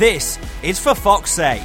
This is For Fox's Sake.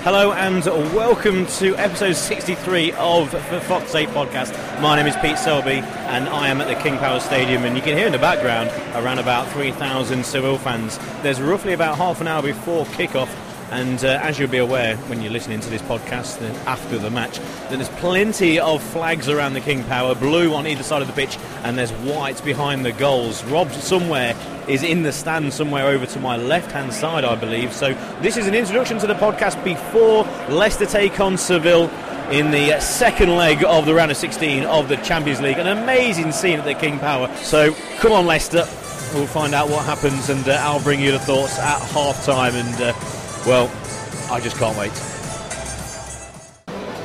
Hello and welcome to episode 63 of the Fox Sake podcast. My name is Pete Selby and I am at the King Power Stadium and you can hear in the background around about 3,000 Seville fans. There's roughly about half an hour before kickoff and uh, as you'll be aware when you're listening to this podcast uh, after the match, there's plenty of flags around the King Power, blue on either side of the pitch, and there's white behind the goals. Rob somewhere is in the stand somewhere over to my left hand side, I believe. So this is an introduction to the podcast before Leicester take on Seville in the second leg of the round of 16 of the Champions League. An amazing scene at the King Power. So come on, Leicester. We'll find out what happens, and uh, I'll bring you the thoughts at half time. And uh, well, I just can't wait.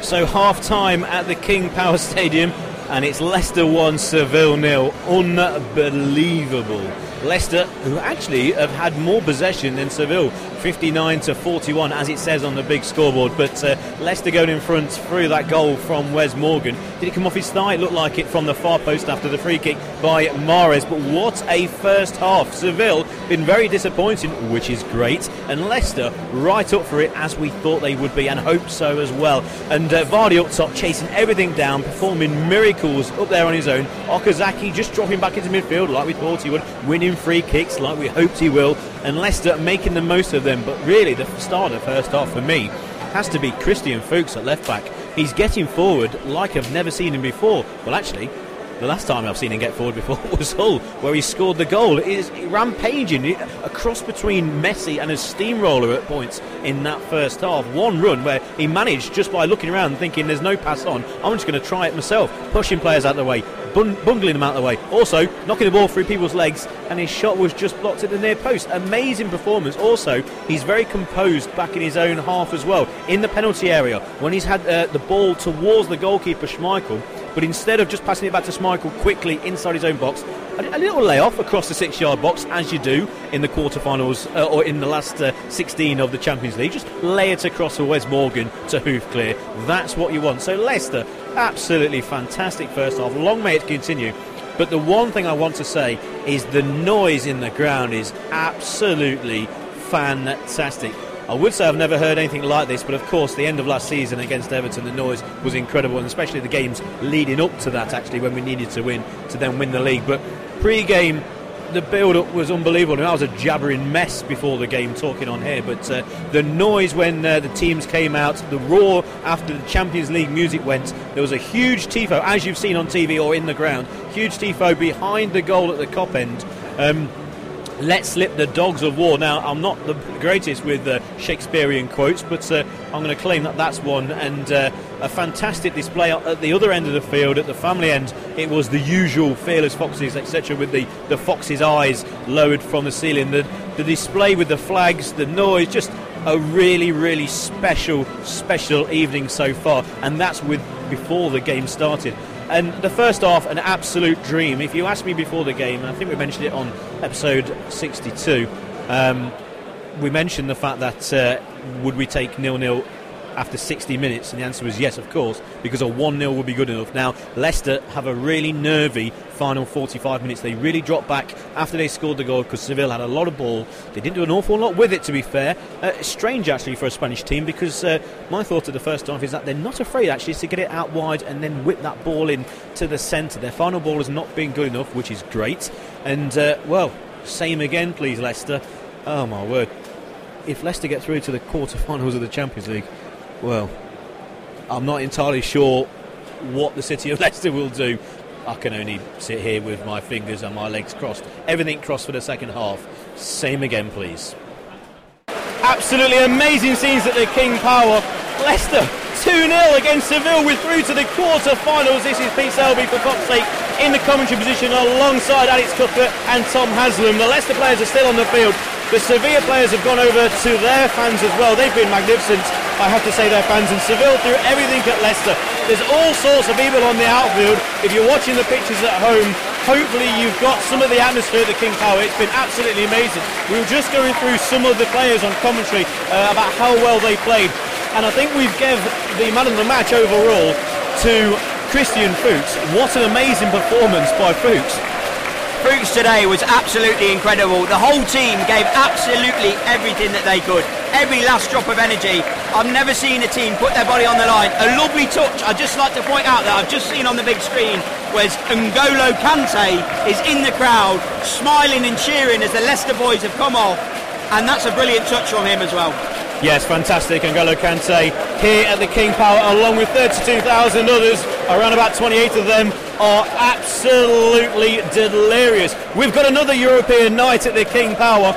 So half time at the King Power Stadium, and it's Leicester 1, Seville nil. Unbelievable. Leicester, who actually have had more possession than Seville, 59 to 41, as it says on the big scoreboard. But uh, Leicester going in front through that goal from Wes Morgan. Did it come off his thigh? It looked like it from the far post after the free kick by Mahrez. But what a first half! Seville been very disappointing, which is great, and Leicester right up for it as we thought they would be, and hoped so as well. And uh, Vardy up top, chasing everything down, performing miracles up there on his own. Okazaki just dropping back into midfield like we thought he would, winning free kicks like we hoped he will, and Leicester making the most of them. But really, the start of first half for me has to be Christian Fuchs at left back. He's getting forward like I've never seen him before. Well, actually, the last time I've seen him get forward before was Hull, where he scored the goal. It is rampaging, a cross between Messi and a steamroller at points in that first half. One run where he managed just by looking around thinking there's no pass on, I'm just going to try it myself, pushing players out of the way, bun- bungling them out of the way. Also, knocking the ball through people's legs, and his shot was just blocked at the near post. Amazing performance. Also, he's very composed back in his own half as well, in the penalty area. When he's had uh, the ball towards the goalkeeper, Schmeichel, but instead of just passing it back to Schmeichel quickly inside his own box, a, little layoff across the six-yard box, as you do in the quarterfinals uh, or in the last uh, 16 of the Champions League. Just lay it across for Wes Morgan to hoof clear. That's what you want. So Leicester, absolutely fantastic first half. Long may it continue. But the one thing I want to say is the noise in the ground is absolutely fantastic. I would say I've never heard anything like this, but of course, the end of last season against Everton, the noise was incredible, and especially the games leading up to that, actually, when we needed to win to then win the league. But pre game, the build up was unbelievable. I was a jabbering mess before the game talking on here, but uh, the noise when uh, the teams came out, the roar after the Champions League music went, there was a huge tifo, as you've seen on TV or in the ground, huge tifo behind the goal at the Kop end. Um, let slip the dogs of war. Now, I'm not the greatest with uh, Shakespearean quotes, but uh, I'm going to claim that that's one. And uh, a fantastic display at the other end of the field, at the family end. It was the usual fearless foxes, etc., with the, the fox's eyes lowered from the ceiling. The, the display with the flags, the noise, just a really, really special, special evening so far. And that's with before the game started. And the first half, an absolute dream. If you asked me before the game, I think we mentioned it on episode 62, um, we mentioned the fact that uh, would we take nil nil after 60 minutes? And the answer was yes, of course, because a 1 0 would be good enough. Now, Leicester have a really nervy final 45 minutes. They really dropped back after they scored the goal because Seville had a lot of ball. They didn't do an awful lot with it, to be fair. Uh, strange, actually, for a Spanish team because uh, my thought of the first half is that they're not afraid, actually, to get it out wide and then whip that ball in to the centre. Their final ball has not been good enough, which is great. And, uh, well, same again, please, Leicester. Oh, my word. If Leicester get through to the quarter-finals of the Champions League, well, I'm not entirely sure what the city of Leicester will do. I can only sit here with my fingers and my legs crossed. Everything crossed for the second half. Same again, please. Absolutely amazing scenes at the King Power. Leicester 2 0 against Seville. We're through to the quarter finals. This is Pete Selby for Fox's sake in the commentary position alongside Alex Cuthbert and Tom Haslam. The Leicester players are still on the field. The Sevilla players have gone over to their fans as well. They've been magnificent. I have to say, their fans in Seville through everything at Leicester. There's all sorts of people on the outfield. If you're watching the pictures at home, hopefully you've got some of the atmosphere at the King Power. It's been absolutely amazing. We were just going through some of the players on commentary uh, about how well they played. And I think we've given the man of the match overall to Christian Fuchs. What an amazing performance by Fuchs. Fuchs today was absolutely incredible. The whole team gave absolutely everything that they could. Every last drop of energy. I've never seen a team put their body on the line. A lovely touch. I'd just like to point out that I've just seen on the big screen whereas N'Golo Kante is in the crowd, smiling and cheering as the Leicester boys have come off. And that's a brilliant touch from him as well. Yes, fantastic. N'Golo Kante here at the King Power, along with 32,000 others. Around about 28 of them are absolutely delirious. We've got another European night at the King Power.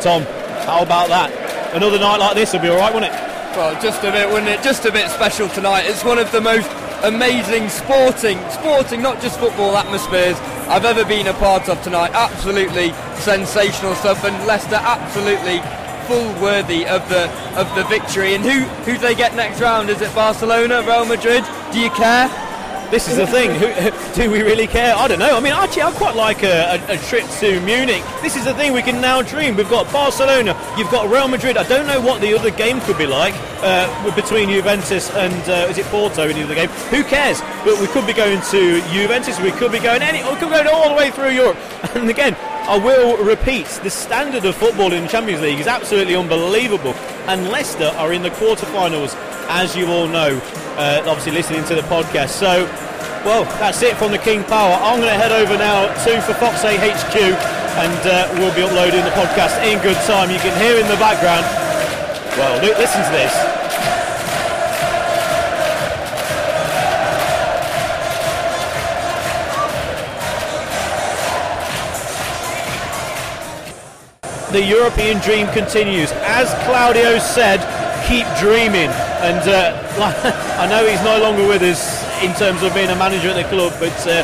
Tom, how about that? Another night like this would be all right, wouldn't it? Well, just a bit, wouldn't it? Just a bit special tonight. It's one of the most amazing sporting, sporting, not just football atmospheres I've ever been a part of tonight. Absolutely sensational stuff, and Leicester absolutely full worthy of the of the victory. And who who do they get next round? Is it Barcelona, Real Madrid? Do you care? This is the thing. do we really care? I don't know. I mean, actually, I quite like a, a, a, trip to Munich. This is the thing we can now dream. We've got Barcelona. You've got Real Madrid. I don't know what the other game could be like uh, between Juventus and uh, is it Porto in the other game? Who cares? But we could be going to Juventus. We could be going any. We could be going all the way through Europe. And again, I will repeat, the standard of football in the Champions League is absolutely unbelievable. And Leicester are in the quarterfinals, as you all know, uh, obviously listening to the podcast. So, well, that's it from the King Power. I'm going to head over now to for Fox Sake HQ, and uh, we'll be uploading the podcast in good time. You can hear in the background. Well, listen to this. The European dream continues. As Claudio said, keep dreaming. And uh, I know he's no longer with us in terms of being a manager at the club, but uh,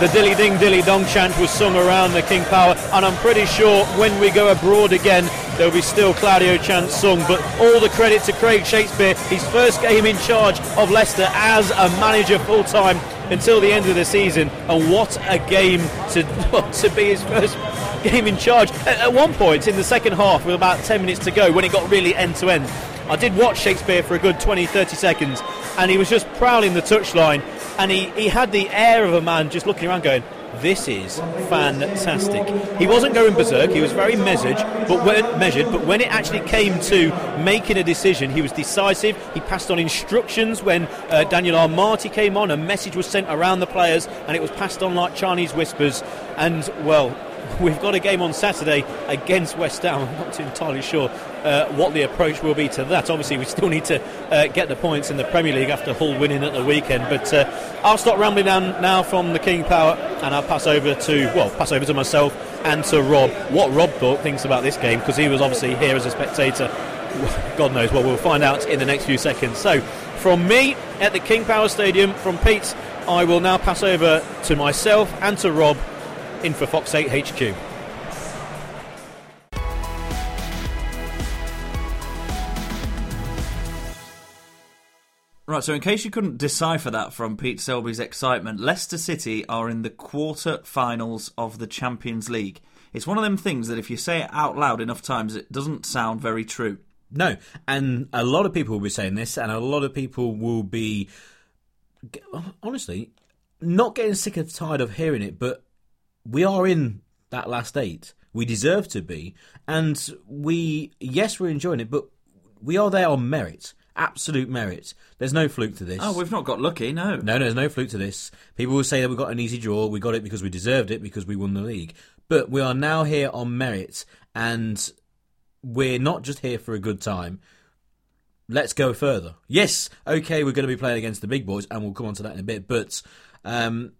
the dilly ding dilly dong chant was sung around the King Power, and I'm pretty sure when we go abroad again, there'll be still Claudio chant sung. But all the credit to Craig Shakespeare, his first game in charge of Leicester as a manager full time until the end of the season, and what a game to to be his first game in charge. At, at one point in the second half, with about 10 minutes to go, when it got really end to end, I did watch Shakespeare for a good 20, 30 seconds, and he was just prowling the touchline, and he, he had the air of a man just looking around going, this is fantastic. He wasn't going berserk. He was very measured, but when measured. But when it actually came to making a decision, he was decisive. He passed on instructions when uh, Daniel Amartey came on. A message was sent around the players, and it was passed on like Chinese whispers. And well, we've got a game on Saturday against West Ham. I'm not entirely sure uh, what the approach will be to that. Obviously, we still need to uh, get the points in the Premier League after Hull winning at the weekend. But uh, I'll stop rambling down now from the King Power, and I'll pass over to well, pass over to myself and to Rob. What Rob thought thinks about this game because he was obviously here as a spectator. God knows. Well, we'll find out in the next few seconds. So, from me at the King Power Stadium, from Pete, I will now pass over to myself and to Rob in for Fox Sake HQ. Right, so in case you couldn't decipher that from Pete Selby's excitement, Leicester City are in the quarter finals of the Champions League. It's one of them things that if you say it out loud enough times, it doesn't sound very true. No, and a lot of people will be saying this, and a lot of people will be, honestly, not getting sick and tired of hearing it, but we are in that last eight. We deserve to be, and we yes, we're enjoying it, but we are there on merit, absolute merit. There's no fluke to this. Oh, we've not got lucky, no. No, no, there's no fluke to this. People will say that we got an easy draw. We got it because we deserved it because we won the league. But we are now here on merit, and we're not just here for a good time. Let's go further. Yes, okay, we're going to be playing against the big boys, and we'll come on to that in a bit. But um,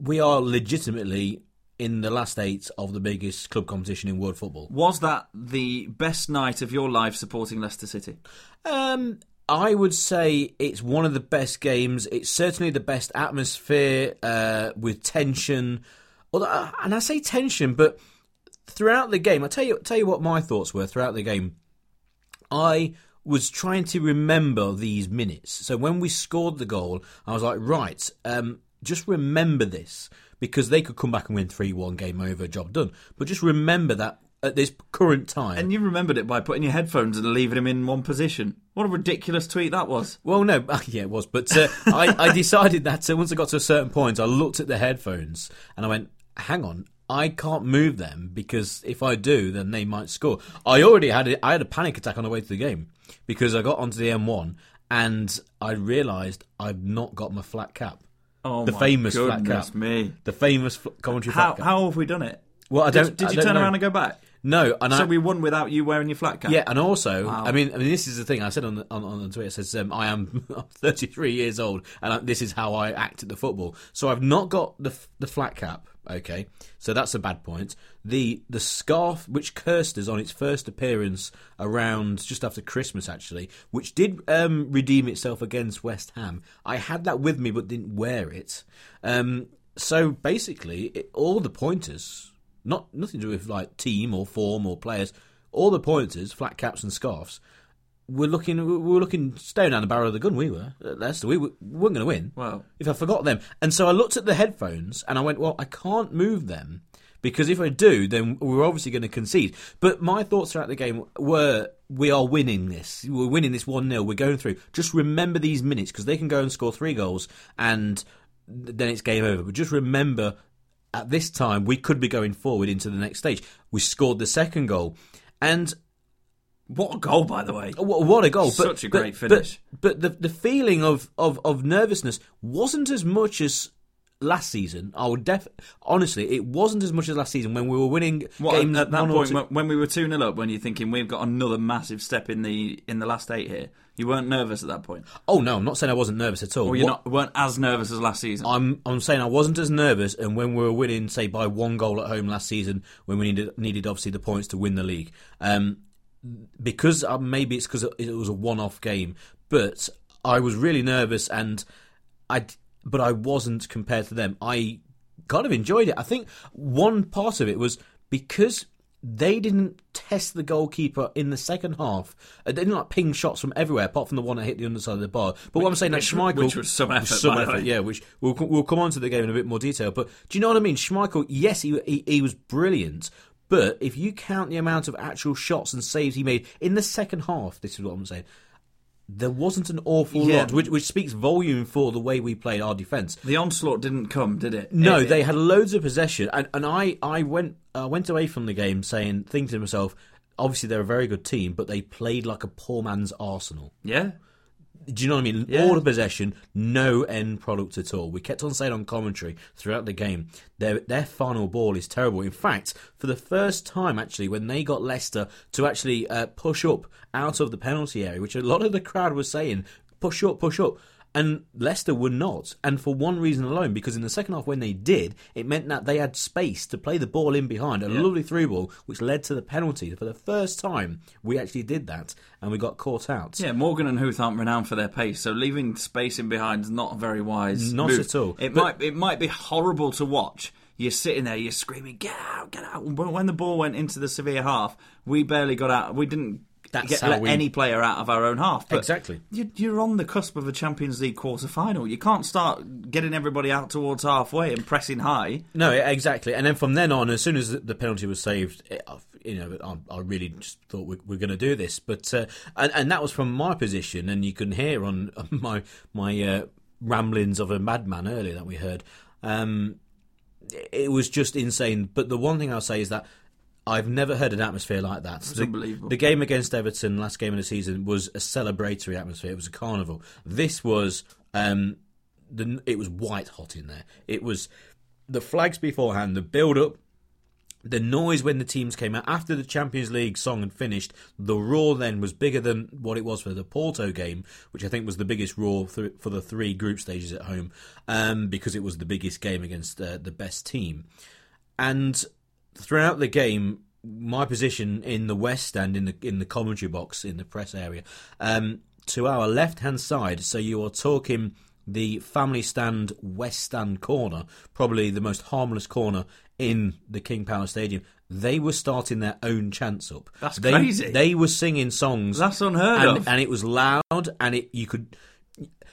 we are legitimately in the last eight of the biggest club competition in world football. Was that the best night of your life supporting Leicester City? Um, I would say it's one of the best games. It's certainly the best atmosphere uh, with tension. Uh, and I say tension, but throughout the game, I tell you, tell you what my thoughts were throughout the game. I was trying to remember these minutes. So when we scored the goal, I was like, right, um, just remember this because they could come back and win three one, game over, job done. But just remember that at this current time. And you remembered it by putting your headphones and leaving him in one position. What a ridiculous tweet that was. Well, no, yeah, it was. But uh, I, I decided that uh, once I got to a certain point, I looked at the headphones and I went, hang on, I can't move them because if I do, then they might score. I already had a, I had a panic attack on the way to the game because I got onto the M1 and I realised I've not got my flat cap. Oh, the famous flat cap. me. The famous fl- commentary How, flat cap. how have we done it? well, I don't. did I you don't turn know. around and go back? No, and So I, we won without you wearing your flat cap? Yeah, and also, Wow. I mean, I mean, this is the thing I said on the, on, on Twitter. It says um, I am 33 years old, and I, this is how I act at the football. So I've not got the the flat cap. Okay, so that's a bad point. The the scarf which cursed us on its first appearance around just after Christmas, actually, which did um, redeem itself against West Ham. I had that with me, but didn't wear it. Um, so basically, it, all the pointers not nothing to do with like team or form or players. All the pointers, flat caps and scarves, were looking. We were looking staring down the barrel of the gun. We were at Leicester. We, were, we weren't going to win. Well- if I forgot them, and so I looked at the headphones and I went, "Well, I can't move them because if I do, then we're obviously going to concede." But my thoughts throughout the game were, "We are winning this. We're winning this one 0 We're going through. Just remember these minutes because they can go and score three goals and." Then it's game over. But just remember at this time we could be going forward into the next stage. We scored the second goal, and What a goal, by the way. what, what a goal! Such a but, great but- finish. But, the the feeling of, of, of nervousness wasn't as much as last season. I would def honestly, it wasn't as much as last season when we were winning What, games at that point, two- when, we were 2 0 up, when you're thinking we've got another massive step in the in the last eight here, you weren't nervous at that point? Oh no, I'm not saying I wasn't nervous at all. Or you What- not weren't as nervous as last season? I'm I'm saying I wasn't as nervous, and when we were winning, say by one goal at home last season, when we needed needed obviously the points to win the league, um, because uh, maybe it's because it was a one-off game, but I was really nervous, and I but I wasn't compared to them. I kind of enjoyed it. I think one part of it was because they didn't test the goalkeeper in the second half. They didn't like ping shots from everywhere, apart from the one that hit the underside of the bar. But what I'm saying, that Schmeichel, which was some effort, some effort, yeah. Which we'll we'll come on to the game in a bit more detail. But do you know what I mean? Schmeichel, yes, he he, he was brilliant. But if you count the amount of actual shots and saves he made in the second half, this is what I'm saying. There wasn't an awful Yeah. lot, which, which speaks volume for the way we played our defence. the onslaught didn't come, did it? No, It- they had loads of possession, and, and I, I went I went away from the game saying, thinking to myself, obviously they're a very good team, but they played like a poor man's Arsenal. Yeah. Do you know what I mean? Yeah. All the possession, no end product at all. We kept on saying on commentary throughout the game, their their final ball is terrible. In fact, for the first time, actually, when they got Leicester to actually uh, push up out of the penalty area, which a lot of the crowd was saying, push up, push up. And Leicester were not. And for one reason alone, because in the second half, when they did, it meant that they had space to play the ball in behind. A lovely through ball, which led to the penalty. For the first time, we actually did that, and we got caught out. Yeah, Morgan and Huth aren't renowned for their pace, so leaving space in behind is not a very wise. Not move. at all. It But- might it might be horrible to watch. You're sitting there, you're screaming, "Get out, get out!" But when the ball went into the Seville half, we barely got out. We didn't That's get how let we- any player out of our own half. But Exactly. you- You're on the cusp of a Champions League quarter final. You can't start getting everybody out towards halfway and pressing high. No, exactly. And then from then on, as soon as the penalty was saved, it, you know, I, I really just thought we, we're going to do this. But uh, and, and that was from my position, and you can hear on my my uh, ramblings of a madman earlier that we heard. Um, it was just insane. But the one thing I'll say is that. I've never heard an atmosphere like that. the, unbelievable. The game against Everton, last game of the season, was a celebratory atmosphere. It was a carnival. This was um, the it was white hot in there. It was the flags beforehand, the build up, the noise when the teams came out after the Champions League song had finished. The roar then was bigger than what it was for the Porto game, which I think was the biggest roar for the three group stages at home, um, because it was the biggest game against uh, the best team. And throughout the game, my position in the west stand in the in the commentary box in the press area, um, to our left hand side. So you are talking the family stand west stand corner, probably the most harmless corner in the King Power Stadium. they were starting their own chants up. That's they, crazy. They were singing songs. That's unheard and, of. and it was loud, and it you could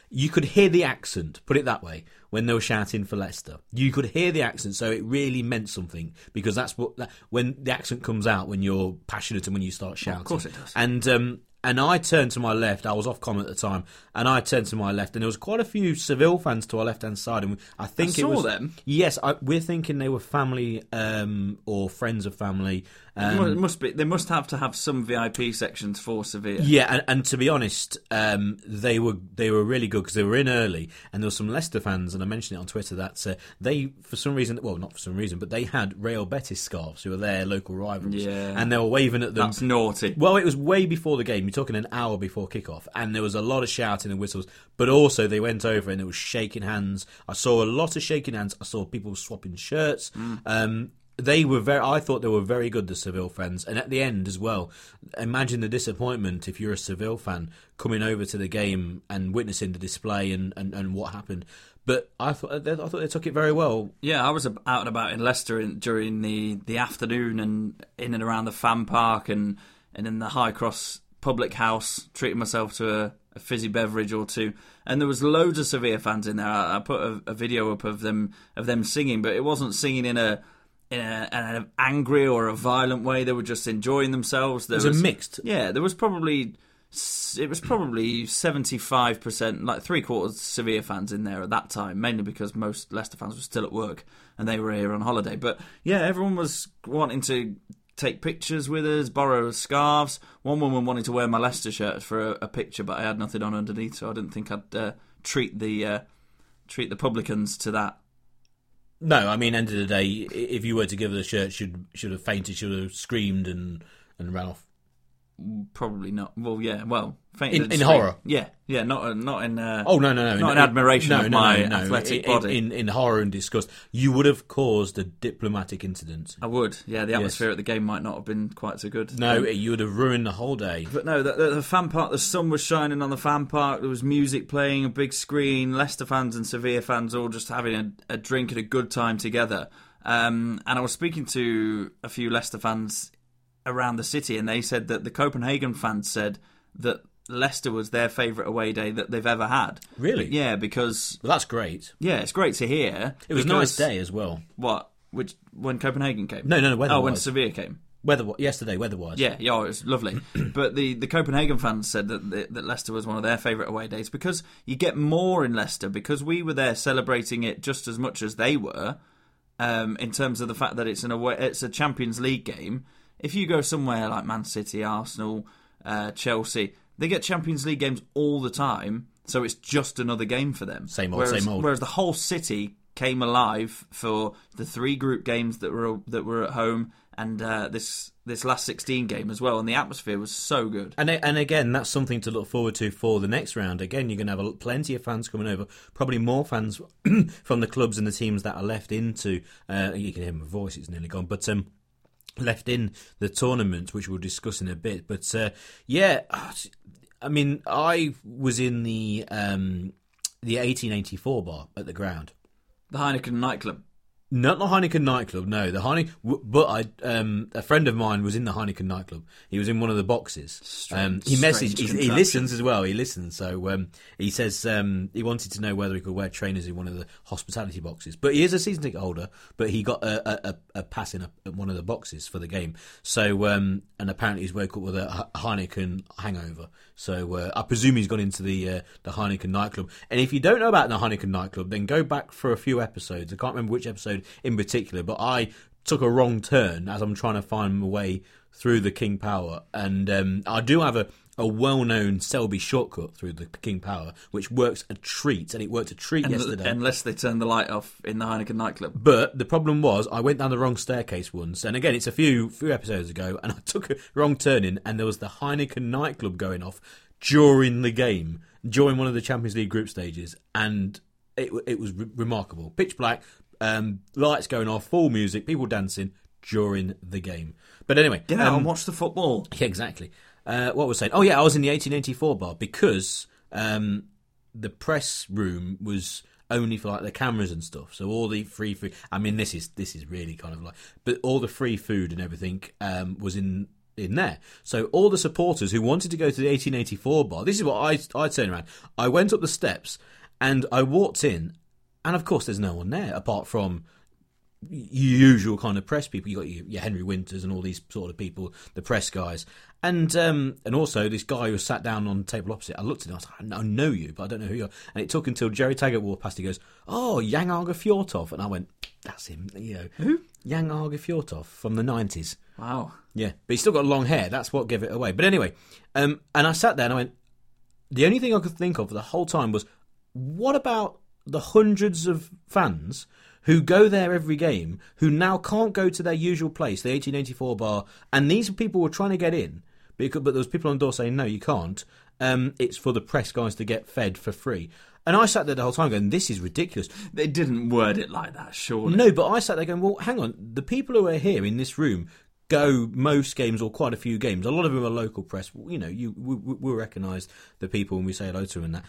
you could hear the accent. Put it that way. When they were shouting for Leicester, you could hear the accent, so it really meant something because that's what that, when the accent comes out when you're passionate and when you start shouting. Of course it does. And um, and I turned to my left. I was off comment at the time, and I turned to my left, and there was quite a few Seville fans to our left hand side, and I think I it saw was them. Yes, I, we're thinking they were family um, or friends of family. Um, it must be. They must have to have some VIP sections for Sevilla. yeah, and, and to be honest, um, they were they were really good because they were in early, and there were some Leicester fans, and I mentioned it on Twitter that uh, they, for some reason, well, not for some reason, but they had Real Betis scarves, who were their local rivals, Yeah. and they were waving at them. That's naughty. Well, it was way before the game. You're talking an hour before kickoff, and there was a lot of shouting and whistles. But also, they went over and it was shaking hands. I saw a lot of shaking hands. I saw people swapping shirts. Um, they were very. I thought they were very good, the Seville fans. And at the end as well, imagine the disappointment if you're a Seville fan coming over to the game and witnessing the display and, and, and what happened. But I thought they, I thought they took it very well. Yeah, I was out and about in Leicester in, during the, the afternoon and in and around the fan park and, and in the High Cross public house, treating myself to a, a fizzy beverage or two. And there was loads of Sevilla fans in there. I, I put a, a video up of them of them singing, but it wasn't singing in a in a, an angry or a violent way. They were just enjoying themselves. There It was a mixed. Yeah, there was probably it was probably seventy five percent, like three quarters Sevilla fans in there at that time, mainly because most Leicester fans were still at work and they were here on holiday. But yeah, everyone was wanting to take pictures with us, borrow scarves. One woman wanted to wear my Leicester shirt for a, a picture, but I had nothing on underneath, so I didn't think I'd uh, treat the uh, treat the publicans to that. No, I mean, end of the day, if you were to give her the shirt, should should have fainted, should have screamed and and ran off. Probably not. Well, yeah. Well, In- in horror? Yeah, yeah. Not not in. Uh, Oh no, no, no! Not no, in admiration no, of no, my no, athletic in, body. In, in horror and disgust, you would have caused a diplomatic incident. I would. Yeah, the atmosphere at the game might not have been quite so good. No, Um, you would have ruined the whole day. But no, the, the, the fan park, the sun was shining on the fan park. There was music playing, a big screen. Leicester fans and Sevilla fans all just having a, a drink and a good time together. Um, and I was speaking to a few Leicester fans around the city, and they said that the Copenhagen fans said that Leicester was their favourite away day that they've ever had. Really? Yeah, because Well, that's great. yeah, it's great to hear. It was a nice day as well. What? Which when Copenhagen came? No, no, no, Oh, when. Sevilla came. Weather yesterday, weather-wise. Yeah, yeah, it was lovely. but the, the Copenhagen fans said that that Leicester was one of their favourite away days because you get more in Leicester because we were there celebrating it just as much as they were. Um, in terms of the fact that it's an away, it's a Champions League game. If you go somewhere like Man City, Arsenal, uh, Chelsea, they get Champions League games all the time, so it's just another game for them. Same old, whereas, same old. Whereas the whole city came alive for the three group games that were that were at home and uh, this this last 16 game as well and the atmosphere was so good And and again, that's something to look forward to for the next round. Again, you're going to have plenty of fans coming over, probably more fans from the clubs and the teams that are left into. Uh, you can hear my voice; it's nearly gone, but um, left in the tournament, which we'll discuss in a bit. But uh, yeah, I mean, I was in the um, the 1884 bar at the ground. the Heineken nightclub Not the Heineken nightclub, no. The Heineken, but I, um, a friend of mine was in the Heineken nightclub. He was in one of the boxes. Um, he messaged. He, he listens as well. He listens. So um, he says um, he wanted to know whether he could wear trainers in one of the hospitality boxes. But he is a season ticket holder. But he got a, a, a pass in a, one of the boxes for the game. So um, and apparently he's woke up with a Heineken hangover. So uh, I presume he's gone into the uh, the Heineken nightclub. And if you don't know about the Heineken nightclub, then go back for a few episodes. I can't remember which episode in particular, but I took a wrong turn as I'm trying to find my way through the King Power, and um, I do have a. A well-known Selby shortcut through the King Power, which works a treat, and it worked a treat yesterday. unless they turn the light off in the Heineken nightclub But the problem was, I went down the wrong staircase once, and again, it's a few few episodes ago, and I took a wrong turn in, and there was the Heineken nightclub going off during the game, during one of the Champions League group stages, and it it was re- remarkable. Pitch black, um, lights going off, full music, people dancing during the game. But anyway, get out um, and watch the football yeah, exactly. Uh, what was I saying? Oh yeah, I was in the 1884 bar because um, the press room was only for like the cameras and stuff. So all the free food. I mean, this is this is really kind of like, but all the free food and everything um, was in in there. So all the supporters who wanted to go to the 1884 bar. This is what I I turned around. I went up the steps and I walked in, and of course there's no one there apart from your usual kind of press people. You got your, your Henry Winters and all these sort of people, the press guys, and um, and also this guy who sat down on the table opposite. I looked at him. I was like, I know you, but I don't know who you are. And it took until Gerry Taggart walked past. He goes, "Oh, Jan Åge Fjørtoft," and I went, "That's him." You know, who? Jan Åge Fjørtoft from the nineties. Wow. Yeah, but he's still got long hair. That's what gave it away. But anyway, um, and I sat there and I went. The only thing I could think of the whole time was, what about the hundreds of fans who go there every game, who now can't go to their usual place, the 1884 bar, and these people were trying to get in, because, but there was people on the door saying, no, you can't. Um, it's for the press guys to get fed for free. And I sat there the whole time going, this is ridiculous. They didn't word it like that, surely. No, but I sat there going, well, hang on. The people who are here in this room go most games or quite a few games. A lot of them are local press. You know, you we, we'll recognise the people when we say hello to them and that.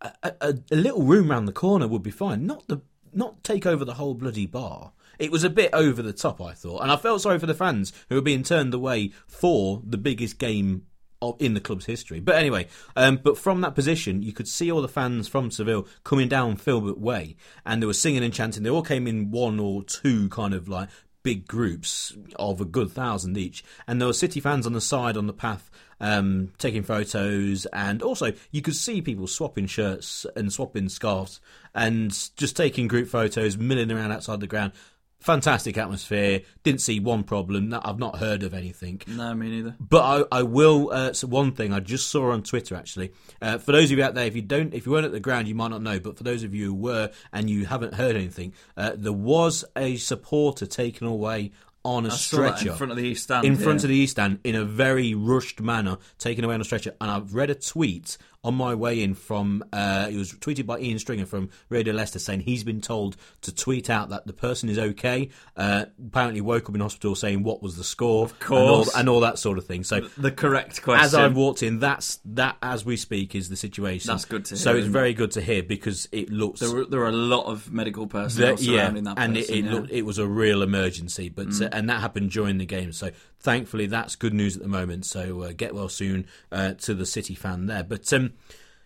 A, a, a little room round the corner would be fine. Not the not take over the whole bloody bar. It was a bit over the top, I thought, and I felt sorry for the fans who were being turned away for the biggest game of, in the club's history. But anyway, um, but from that position, you could see all the fans from Seville coming down Filbert Way, and they were singing and chanting. They all came in one or two kind of like big groups of a good thousand each, and there were City fans on the side on the path um, taking photos, and also you could see people swapping shirts and swapping scarves and just taking group photos, milling around outside the ground. Fantastic atmosphere. Didn't see one problem. I've not heard of anything. No, me neither. But I, I will. Uh, so one thing I just saw on Twitter actually. Uh, for those of you out there, if you don't, if you weren't at the ground, you might not know. But for those of you who were and you haven't heard anything, uh, there was a supporter taken away on a I stretcher in front of the East Stand. in front of the East Stand in a very rushed manner, taken away on a stretcher. And I've read a tweet on my way in from uh, it was tweeted by Ian Stringer from Radio Leicester saying he's been told to tweet out that the person is okay. Uh, apparently woke up in hospital saying what was the score, of course. and all, and all that sort of thing. So the correct question. as I've walked in, that's that as we speak is the situation. That's good to So it's very good to hear because it looks there were, there were a lot of medical personnel yeah, surrounding that and it, it yeah. looked it was a real emergency, but uh, and that happened during the game. So thankfully, that's good news at the moment. So uh, get well soon uh, to the City fan there. But um,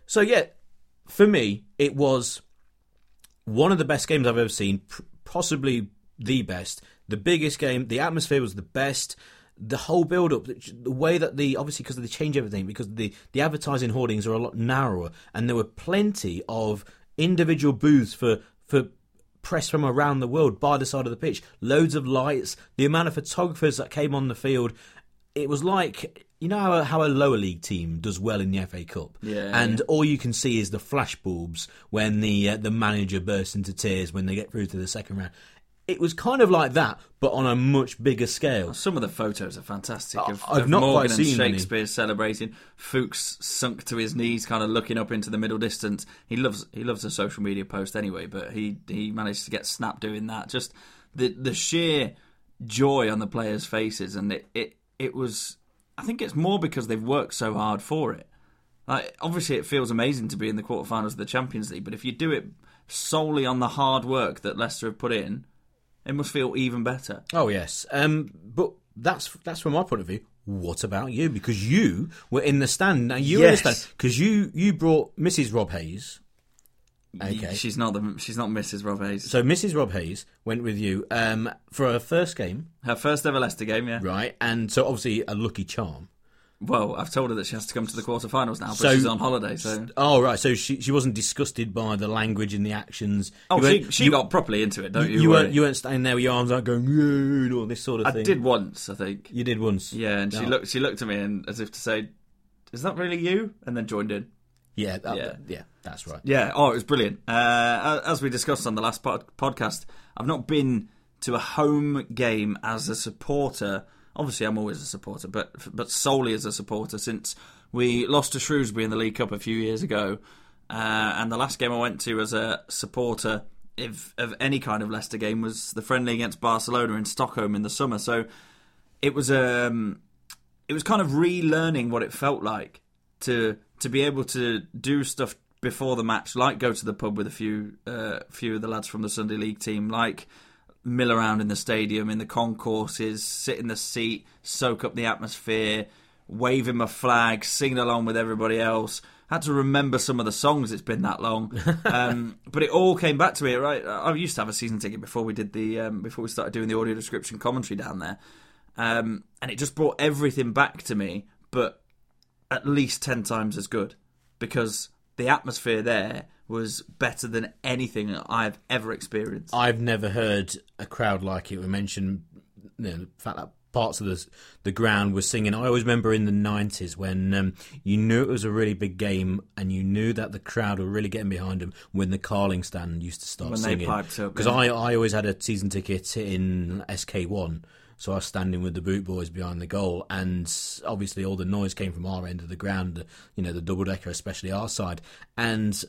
so yeah, for me, it was one of the best games I've ever seen, possibly the best, the biggest game. The atmosphere was the best. The whole build up, the way that the obviously because they change everything because the the advertising hoardings are a lot narrower, and there were plenty of individual booths for for press from around the world by the side of the pitch. Loads of lights, the amount of photographers that came on the field. It was like you know how a, how a lower league team does well in the FA Cup, Yeah, and all you can see is the flash bulbs when the uh, the manager bursts into tears when they get through to the second round. It was kind of like that, but on a much bigger scale. Some of the photos are fantastic. Of, I've of not Morgan quite and seen any. Shakespeare celebrating. Fuchs sunk to his knees, kind of looking up into the middle distance. He loves he loves a social media post anyway, but he he managed to get snapped doing that. Just the the sheer joy on the players' faces, and it it it was. I think it's more because they've worked so hard for it. Like, obviously, it feels amazing to be in the quarterfinals of the Champions League, but if you do it solely on the hard work that Leicester have put in, it must feel even better. Oh yes, um, but that's that's from my point of view. What about you? Because you were in the stand. Now you were in the stand because you you brought Mrs. Rob Hayes. Okay. She's not the she's not Mrs. Rob Hayes. So Mrs. Rob Hayes went with you um, for her first game, Her first ever Leicester game, yeah. right? And so obviously a lucky charm. Well, I've told her that she has to come to the quarterfinals now, but So- she's on holiday, so. Oh right, so she she wasn't disgusted by the language and the actions. Oh, You she, she you, got properly into it, don't you? you worry. weren't you weren't standing there with your arms out going and all this sort of I thing. I did once, I think. You did once. Yeah, and she looked she looked at me and as if to say, "Is that really you?" And then joined in. Yeah. that- Yeah. yeah. That's right. Yeah. Oh, it was brilliant. Uh, as we discussed on the last pod- podcast, I've not been to a home game as a supporter. Obviously, I'm always a supporter, but but solely as a supporter since we lost to Shrewsbury in the League Cup a few years ago. Uh, and the last game I went to as a supporter if, of any kind of Leicester game was the friendly against Barcelona in Stockholm in the summer. So it was um, it was kind of relearning what it felt like to to be able to do stuff before the match, like go to the pub with a few uh, few of the lads from the Sunday League team, like mill around in the stadium, in the concourses, sit in the seat, soak up the atmosphere, wave him a flag, sing along with everybody else. Had to remember some of the songs. It's been that long, um, but it all came back to me. Right, I used to have a season ticket before we did the um, before we started doing the audio description commentary down there, um, and it just brought everything back to me. But at least ten times as good because the atmosphere there was better than anything I've ever experienced. I've never heard a crowd like it. We mentioned you know, the fact that parts of the the ground were singing. I always remember in the nineties when um, you knew it was a really big game and you knew that the crowd were really getting behind them when the Carling stand used to start When singing. because yeah. I I always had a season ticket in SK one. So I was standing with the boot boys behind the goal, and obviously all the noise came from our end of the ground, you know, the double decker, especially our side. And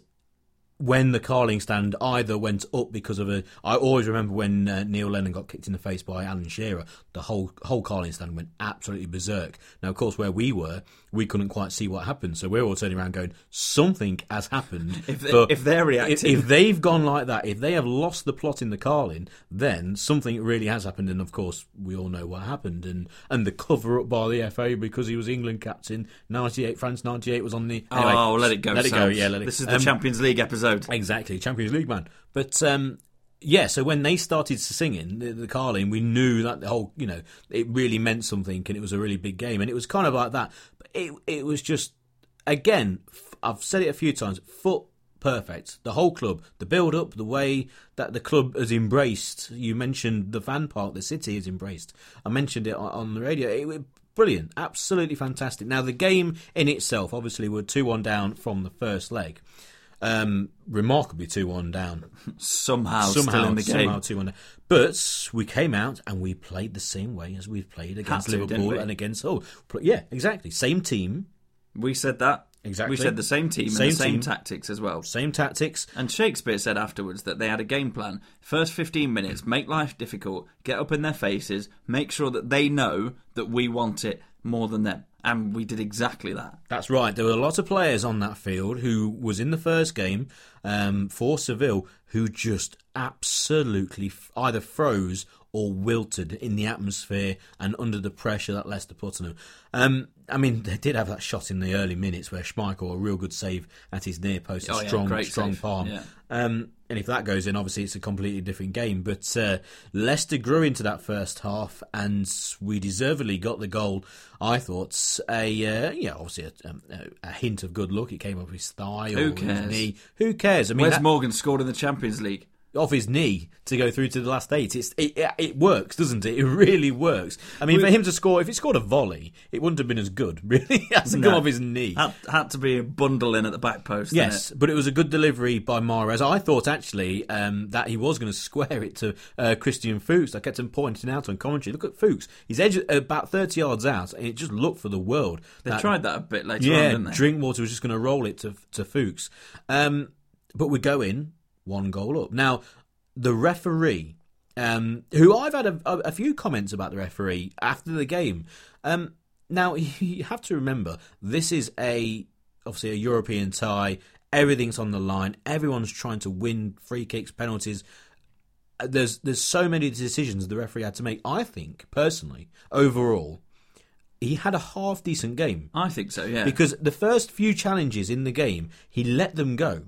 when the Carling stand either went up because of a, I always remember when uh, Neil Lennon got kicked in the face by Alan Shearer, the whole whole Carling stand went absolutely berserk. Now, of course, where we were, we couldn't quite see what happened, so we're all turning around going, something has happened. If they- But if they're reacting- if, if they've gone like that, if they have lost the plot in the Carling, then something really has happened. And of course, we all know what happened, and and the cover up by the FA because he was England captain. Ninety eight, France ninety eight was on the. Anyway, oh, let it go. Let it go. Yeah, let it. This is the um, Champions League episode. Exactly, Champions League man. But um, yeah, so when they started singing the, the Carling, we knew that the whole, you know, it really meant something, and it was a really big game, and it was kind of like that. It it was just again, I've said it a few times, foot perfect. The whole club, the build up, the way that the club has embraced. You mentioned the fan park, the city has embraced. I mentioned it on, on the radio. It, was Brilliant, absolutely fantastic. Now the game in itself, obviously, we're two one down from the first leg, um, remarkably two one down. Somehow, somehow, still in the game. somehow two one down. But we came out and we played the same way as we've played against to, Liverpool and against oh pl- yeah, exactly, same team, We said that. Exactly. We said the same team Same and the same team. tactics as well. same tactics. And Shakespeare said afterwards that they had a game plan. First 15 minutes, make life difficult, get up in their faces, make sure that they know that we want it more than them. And we did exactly that. That's right. There were a lot of players on that field who was in the first game um, for Seville who just absolutely f- either froze or wilted in the atmosphere and under the pressure that Leicester put on them. Um, I mean, they did have that shot in the early minutes where Schmeichel, a real good save at his near post, a Oh, yeah, strong, great strong save. palm. Yeah. Um, and if that goes in, obviously it's a completely different game. But uh, Leicester grew into that first half, and we deservedly got the goal. I thought a uh, yeah, obviously a, um, a, a hint of good luck. It came off his thigh Who or his cares? knee. Who cares? I mean, Where's that- Morgan scored in the Champions League? Off his knee to go through to the last eight. It's it, it, works, doesn't it? It really works. I mean, for him to score, if he scored a volley, it wouldn't have been as good. Really, it has to No. come off his knee. Had, had to be a bundle in at the back post. Yes, it? but it was a good delivery by Mahrez. I thought actually um, that he was going to square it to uh, Christian Fuchs. I kept him pointing out on commentary. Look at Fuchs; he's edge about thirty yards out, and it just looked for the world. They that- tried that a bit later on, yeah, didn't they? Drinkwater was just going to roll it to to Fuchs. Um, but we go in one goal up. Now, the referee, um, who I've had a, a, few comments about the referee after the game. Um, now, you have to remember this is a obviously a European tie. Everything's on the line. Everyone's trying to win free kicks, penalties. Uh, There's there's so many decisions the referee had to make. I think personally, overall, he had a half decent game I think so, yeah. because the first few challenges in the game, he let them go,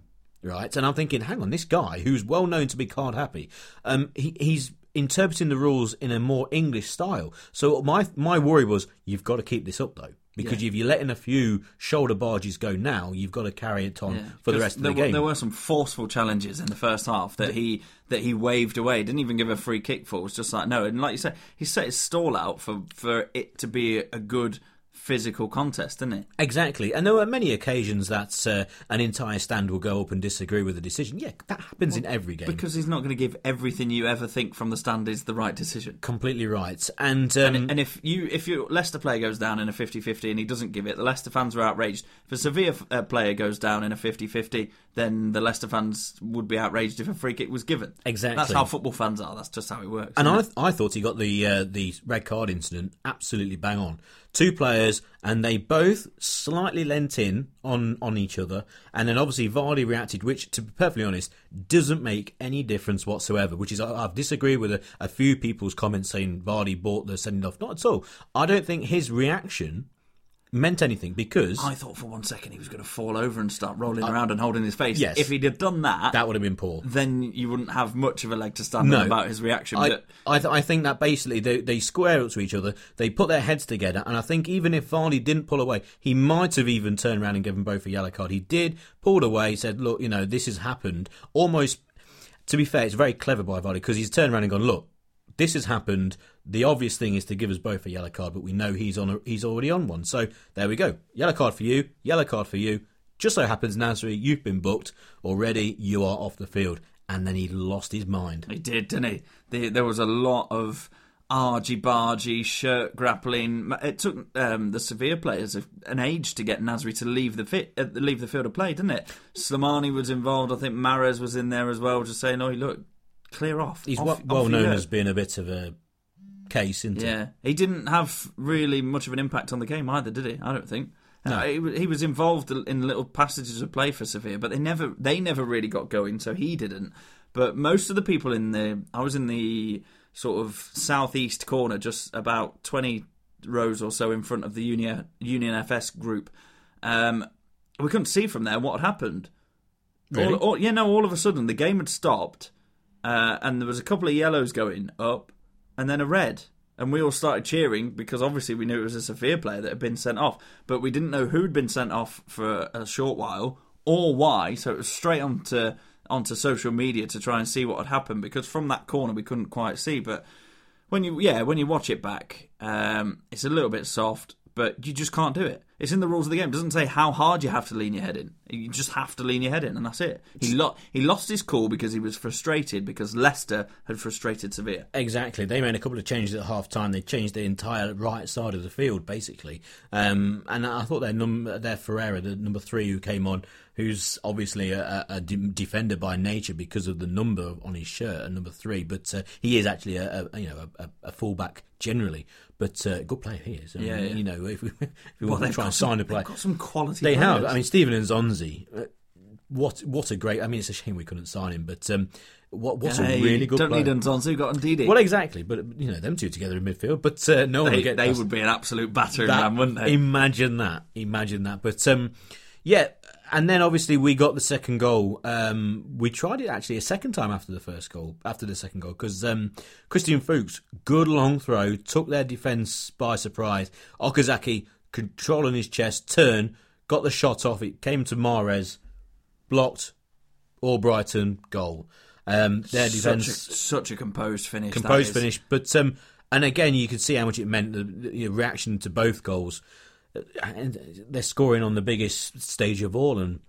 right? And I'm thinking, hang on, this guy who's well known to be card happy, um, he, he's interpreting the rules in a more English style. So my my worry was, you've got to keep this up though, because if you're letting a few shoulder barges go now, you've got to carry it on Yeah, for the rest of the game. There were some forceful challenges in the first half that he that he waved away. Didn't even give a free kick for. It was just like no. And like you said, he set his stall out for for it to be a good physical contest, didn't it? Exactly, and there were many occasions that uh, an entire stand will go up and disagree with a decision. Yeah, that happens in every game. Because he's not going to give everything you ever think from the stand is the right decision. Completely right, and um, And, and if you if your Leicester player goes down in a 50-50 and he doesn't give it, the Leicester fans are outraged. If a Sevilla uh, player goes down in a 50-50, then the Leicester fans would be outraged if a free kick was given. Exactly. That's how football fans are. That's just how it works. And I, it? I thought he got the uh, the red card incident absolutely bang on. Two players, and they both slightly leant in on on each other, and then obviously Vardy reacted, which, to be perfectly honest, doesn't make any difference whatsoever. Which is I've disagreed with a, a few people's comments saying Vardy bought the sending off. Not at all. I don't think his reaction meant anything because I thought for one second he was going to fall over and start rolling uh, around and holding his face. Yes. If he'd have done that, that would have been poor. then you wouldn't have much of a leg to stand No. on about his reaction. I, I, th- I think that basically they, they square up to each other, they put their heads together, and I think even if Vardy didn't pull away, he might have even turned around and given both a yellow card. He did, pulled away, said, Look, you know, this has happened. Almost, to be fair, it's very clever by Vardy because he's turned around and gone, Look, this has happened. The obvious thing is to give us both a yellow card, but we know he's on a, he's already on one. So there we go. Yellow card for you, yellow card for you. Just so happens, Nasri, you've been booked already. You are off the field. And then he lost his mind. he did, didn't he? The, there was a lot of argy bargy, shirt grappling. It took um, the Sevilla players an age to get Nasri to leave the fit, uh, leave the field of play, didn't it? Slimani was involved. I think Mahrez was in there as well, just saying, "Oh, look, clear off." He's Off- well, off well known as being a bit of a case, isn't he? Yeah, he didn't have really much of an impact on the game either, did he? I don't think. Uh, he, he was involved in little passages of play for Sevilla, but they never they never really got going, so he didn't. But most of the people in the I was in the sort of southeast corner, just about twenty rows or so in front of the Union Union FS group. Um, we couldn't see from there what had happened. Really? All, all, yeah, no. All of a sudden, the game had stopped, uh, and there was a couple of yellows going up, and then a red, and we all started cheering because obviously we knew it was a Sevilla player that had been sent off, but we didn't know who'd been sent off for a short while or why. So it was straight onto onto social media to try and see what had happened because from that corner we couldn't quite see, but when you yeah when you watch it back, um, it's a little bit soft, but you just can't do it. It's in the rules of the game. It doesn't say how hard you have to lean your head in. You just have to lean your head in, and that's it. He lo- he lost his cool because he was frustrated because Leicester had frustrated Sevilla. Exactly. They made a couple of changes at half time. They changed the entire right side of the field, basically. Um, and I thought their number, their Ferreira, the number three who came on, who's obviously a, a defender by nature because of the number on his shirt, a number three. But uh, he is actually a, a you know a, a fullback generally. But uh, good player he is. I Yeah, mean, yeah. You know, if we, if we Well, want to try and sign a they've player, got some quality. they have. I mean, Steven Nzonzi. uh, What what a great! I mean, it's a shame we couldn't sign him, but um, what what's Hey, a really good Don't player. need Nzonzi, got Ndidi. Well, exactly, but you know them two together in midfield. But uh, no one they, will get they past would be an absolute battering that. ram, wouldn't they? Imagine that. Imagine that. But um, yeah, and then obviously we got the second goal. Um, we tried it actually a second time after the first goal, after the second goal, because um, Christian Fuchs, good long throw, took their defence by surprise. Okazaki controlling his chest, turn, got the shot off. It came to Mahrez, blocked. Albrighton goal. Um, their defence such a composed finish. composed finish. But um, and again, you can see how much it meant the, the reaction to both goals. And they're scoring on the biggest stage of all, and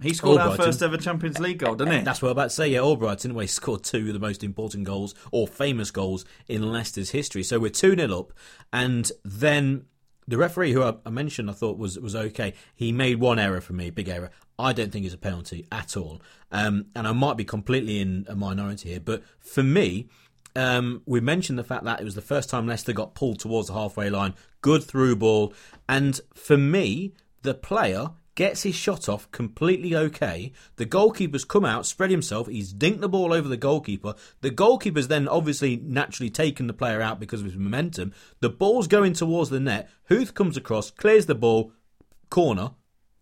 He scored our first ever Champions League goal, didn't he? that's what I'm about to say. Yeah, Albrighton, well, he scored two of the most important goals or famous goals in Leicester's history. So we're 2 0 up, and then the referee, who I, I mentioned, I thought was was okay. He made one error for me, big error. I don't think it's a penalty at all, um, and I might be completely in a minority here, but for me. Um, we mentioned the fact that it was the first time Leicester got pulled towards the halfway line. Good through ball. And for me, the player gets his shot off completely okay. The goalkeeper's come out, spread himself. He's dinked the ball over the goalkeeper. The goalkeeper's then obviously naturally taken the player out because of his momentum. The ball's going towards the net. Huth comes across, clears the ball, corner.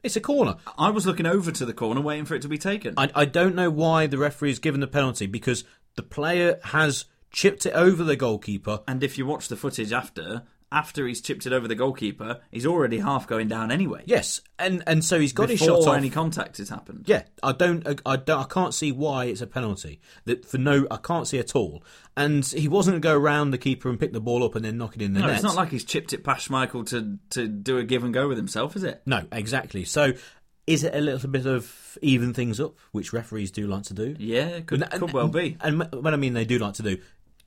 It's a corner. I was looking over to the corner, waiting for it to be taken. I, I don't know why the referee has given the penalty because the player has chipped it over the goalkeeper. And if you watch the footage after, after he's chipped it over the goalkeeper, he's already half going down anyway. Yes, and and so he's got his shot off. any contact has happened. Yeah, I don't, I don't, I can't see why it's a penalty. That for no, I can't see at all. And he wasn't going to go around the keeper and pick the ball up and then knock it in the No, net. it's not like he's chipped it past Michael to to do a give and go with himself, is it? no, exactly. So, is it a little bit of even things up, which referees do like to do? Yeah, could, And- could well be. And when I mean they do like to do,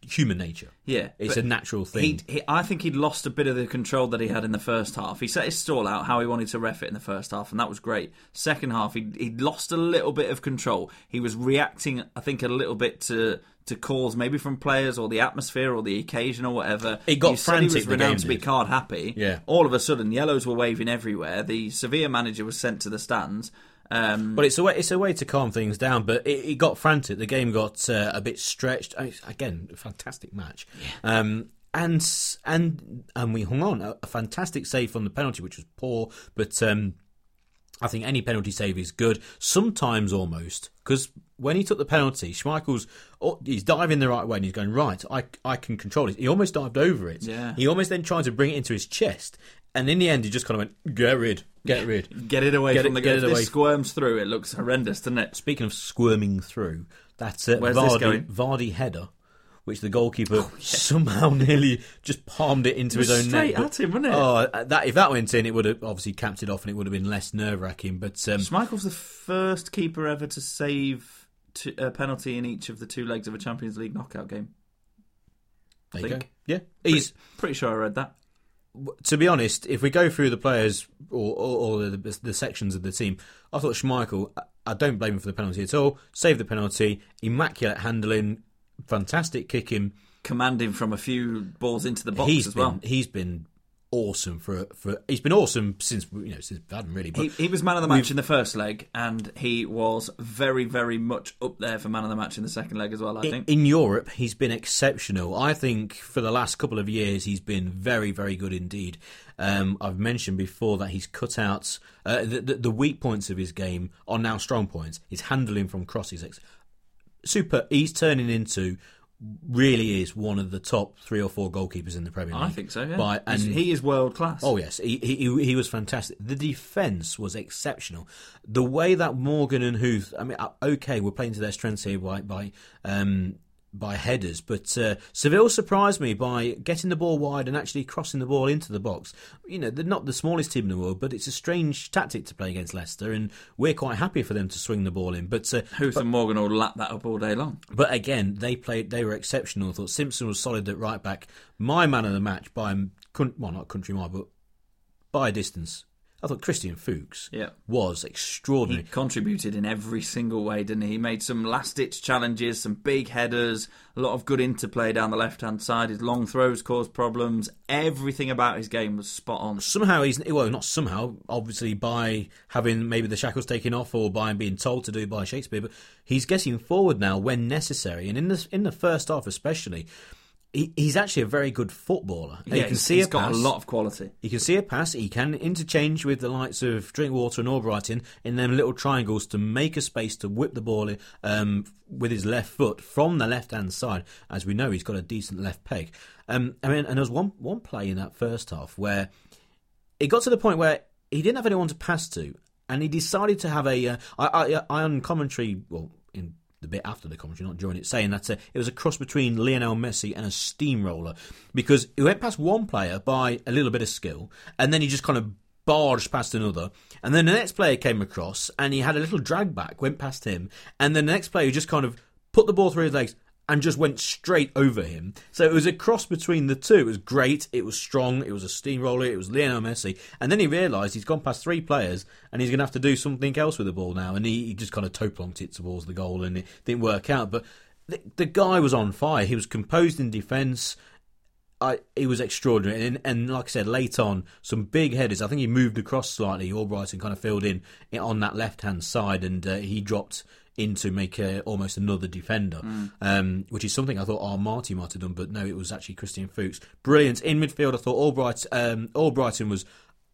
human nature. Yeah, it's a natural thing. He'd, he, I think he'd lost a bit of the control that he had in the first half. He set his stall out how he wanted to ref it in the first half, and that was great. Second half, he he'd lost a little bit of control. He was reacting, I think, a little bit to to calls maybe from players or the atmosphere or the occasion or whatever. It got you said he was frantic, renowned to be card happy. Yeah. All of a sudden, yellows were waving everywhere. The Sevilla manager was sent to the stands. Um, But it's a way it's a way to calm things down. But it, it got frantic. The game got uh, a bit stretched. I again, a fantastic match. Um, and and and we hung on a, a fantastic save from the penalty, which was poor, but. Um, I think any penalty save is good. Sometimes almost because when he took the penalty, Schmeichel's oh, he's diving the right way and he's going right. I I can control it. He almost dived over it. Yeah. He almost then tried to bring it into his chest, and in the end, he just kind of went get rid, get rid. get it away Get from it- the get it this away. squirms through. It looks horrendous, doesn't it? Speaking of squirming through, that's uh, Where's this Vardy, going? Vardy header, which the goalkeeper somehow nearly just palmed it into It his own straight net. at him, wasn't it? Oh, uh, that if that went in, it would have obviously capped it off, and it would have been less nerve wracking. But um, Schmeichel's the first keeper ever to save t- a penalty in each of the two legs of a Champions League knockout game. there you go. Yeah, he's Pretty sure I read that. To be honest, if we go through the players or, or, or the, the sections of the team, I thought Schmeichel, I- I don't blame him for the penalty at all. Saved the penalty, immaculate handling, fantastic kicking. Commanding from a few balls into the box He's as been well. he's been awesome for for he's been awesome since you know since Adam really. But He, he was man of the match in the first leg, and he was very, very much up there for man of the match in the second leg as well. I in, think. in Europe, he's been exceptional. I think for the last couple of years, he's been very, very good indeed. Um, I've mentioned before that he's cut out uh, the, the, the weak points of his game are now strong points. His handling from crosses, ex- super. He's turning into really is one of the top three or four goalkeepers in the Premier League. I think so. Yeah, By, and he is world class. Oh yes, he, he he was fantastic. The defence was exceptional. The way that Morgan and Huth, I mean, uh, okay, we're playing to their strengths here by by um, by headers, but uh, Seville surprised me by getting the ball wide and actually crossing the ball into the box. You know, they're not the smallest team in the world, but it's a strange tactic to play against Leicester, and we're quite happy for them to swing the ball in. But uh, Huth and Morgan will lap that up all day long. but again, they played. They were exceptional. I thought Simpson was solid at right back. My man of the match by well, not country mile, but by a distance. I thought Christian Fuchs Yeah. was He extraordinary. contributed in every single way, didn't he? He made some last ditch challenges, some big headers, a lot of good interplay down the left hand side. His long throws caused problems. Everything about his game was spot on. Somehow he's well, not somehow. Obviously, by having maybe the shackles taken off, or by being told to do by Shakespeare, but he's getting forward now when necessary. And in the in the first half, especially, he, he's actually a very good footballer. you can he's- see he's a got pass. a lot of quality. You can see a pass. He can interchange with the likes of Drinkwater and Albrighton in them little triangles to make a space to whip the ball um, with his left foot from the left hand side. As we know, he's got a decent left peg. Um, I mean, and there was one one play in that first half where it got to the point where he didn't have anyone to pass to, and he decided to have a. Uh, I, I, I on commentary, well, in the bit after the commentary, not during it, saying that uh, it was a cross between Lionel Messi and a steamroller. Because he went past one player by a little bit of skill, and then he just kind of barged past another, and then the next player came across and he had a little drag back, went past him, and then the next player just kind of put the ball through his legs and just went straight over him. So it was a cross between the two. It was great. It was strong. It was a steamroller. It was Lionel Messi. And then he realised he's gone past three players and he's going to have to do something else with the ball now. And he, he just kind of toe plonked it towards the goal and it didn't work out. But the, the guy was on fire. He was composed in defence. I, he was extraordinary, and, and like I said, late on, some big headers. I think he moved across slightly. Albrighton kind of filled in on that left hand side, and uh, he dropped in to make uh, almost another defender, um, which is something I thought Amartey might have done, but no, it was actually Christian Fuchs. Brilliant in midfield. I thought Albright, um, Albrighton was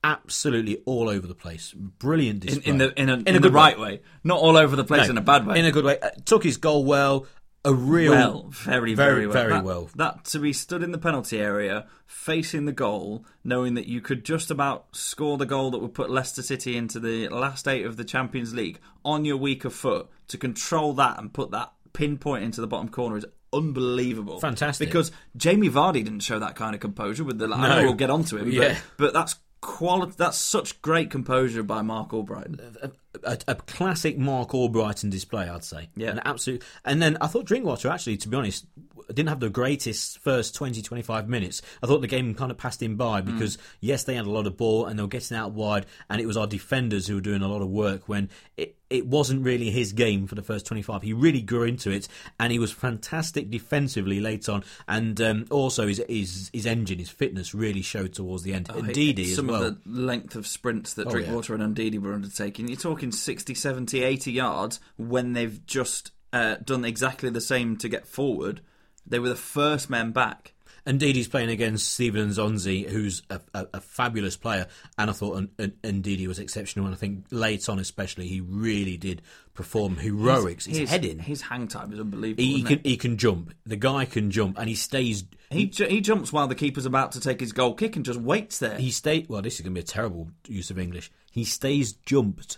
absolutely all over the place. Brilliant In, display in the in, a, in, a the right way. not all over the place No, in a bad way. In a good way. Uh, took his goal well. A real well, very, very, very, well. very that, well. That to be stood in the penalty area, facing the goal, knowing that you could just about score the goal that would put Leicester City into the last eight of the Champions League on your weaker foot, to control that and put that pinpoint into the bottom corner is unbelievable. Fantastic. Because Jamie Vardy didn't show that kind of composure with the. I No. know we'll get onto him, Yeah. but, but that's quality. That's such great composure by Mark Albrighton. A, a classic Mark Albrighton display, I'd say. Yeah. an absolute. And then I thought Drinkwater actually, to be honest, didn't have the greatest first 20, 25 minutes. I thought the game kind of passed him by Mm. because yes, they had a lot of ball and they were getting out wide, and it was our defenders who were doing a lot of work when it. It wasn't really his game for the first 25. He really grew into it, and he was fantastic defensively late on. And um, also, his, his his engine, his fitness really showed towards the end. Oh, Indeed, as some well. of the length of sprints that Oh, Drinkwater and Ndidi were undertaking. You're talking 60, 70, 80 yards when they've just uh, done exactly the same to get forward. They were the first men back. Indeed, he's playing against Steven Nzonzi, who's a, a, a fabulous player, and I thought Indeed he was exceptional. And I think late on, especially, he really did perform heroics. His, his heading, his hang time is unbelievable. he, he can it? he can jump. The guy can jump, and he stays. He, ju- he jumps while the keeper's about to take his goal kick and just waits there. He stay. Well, this is going to be a terrible use of English. He stays jumped.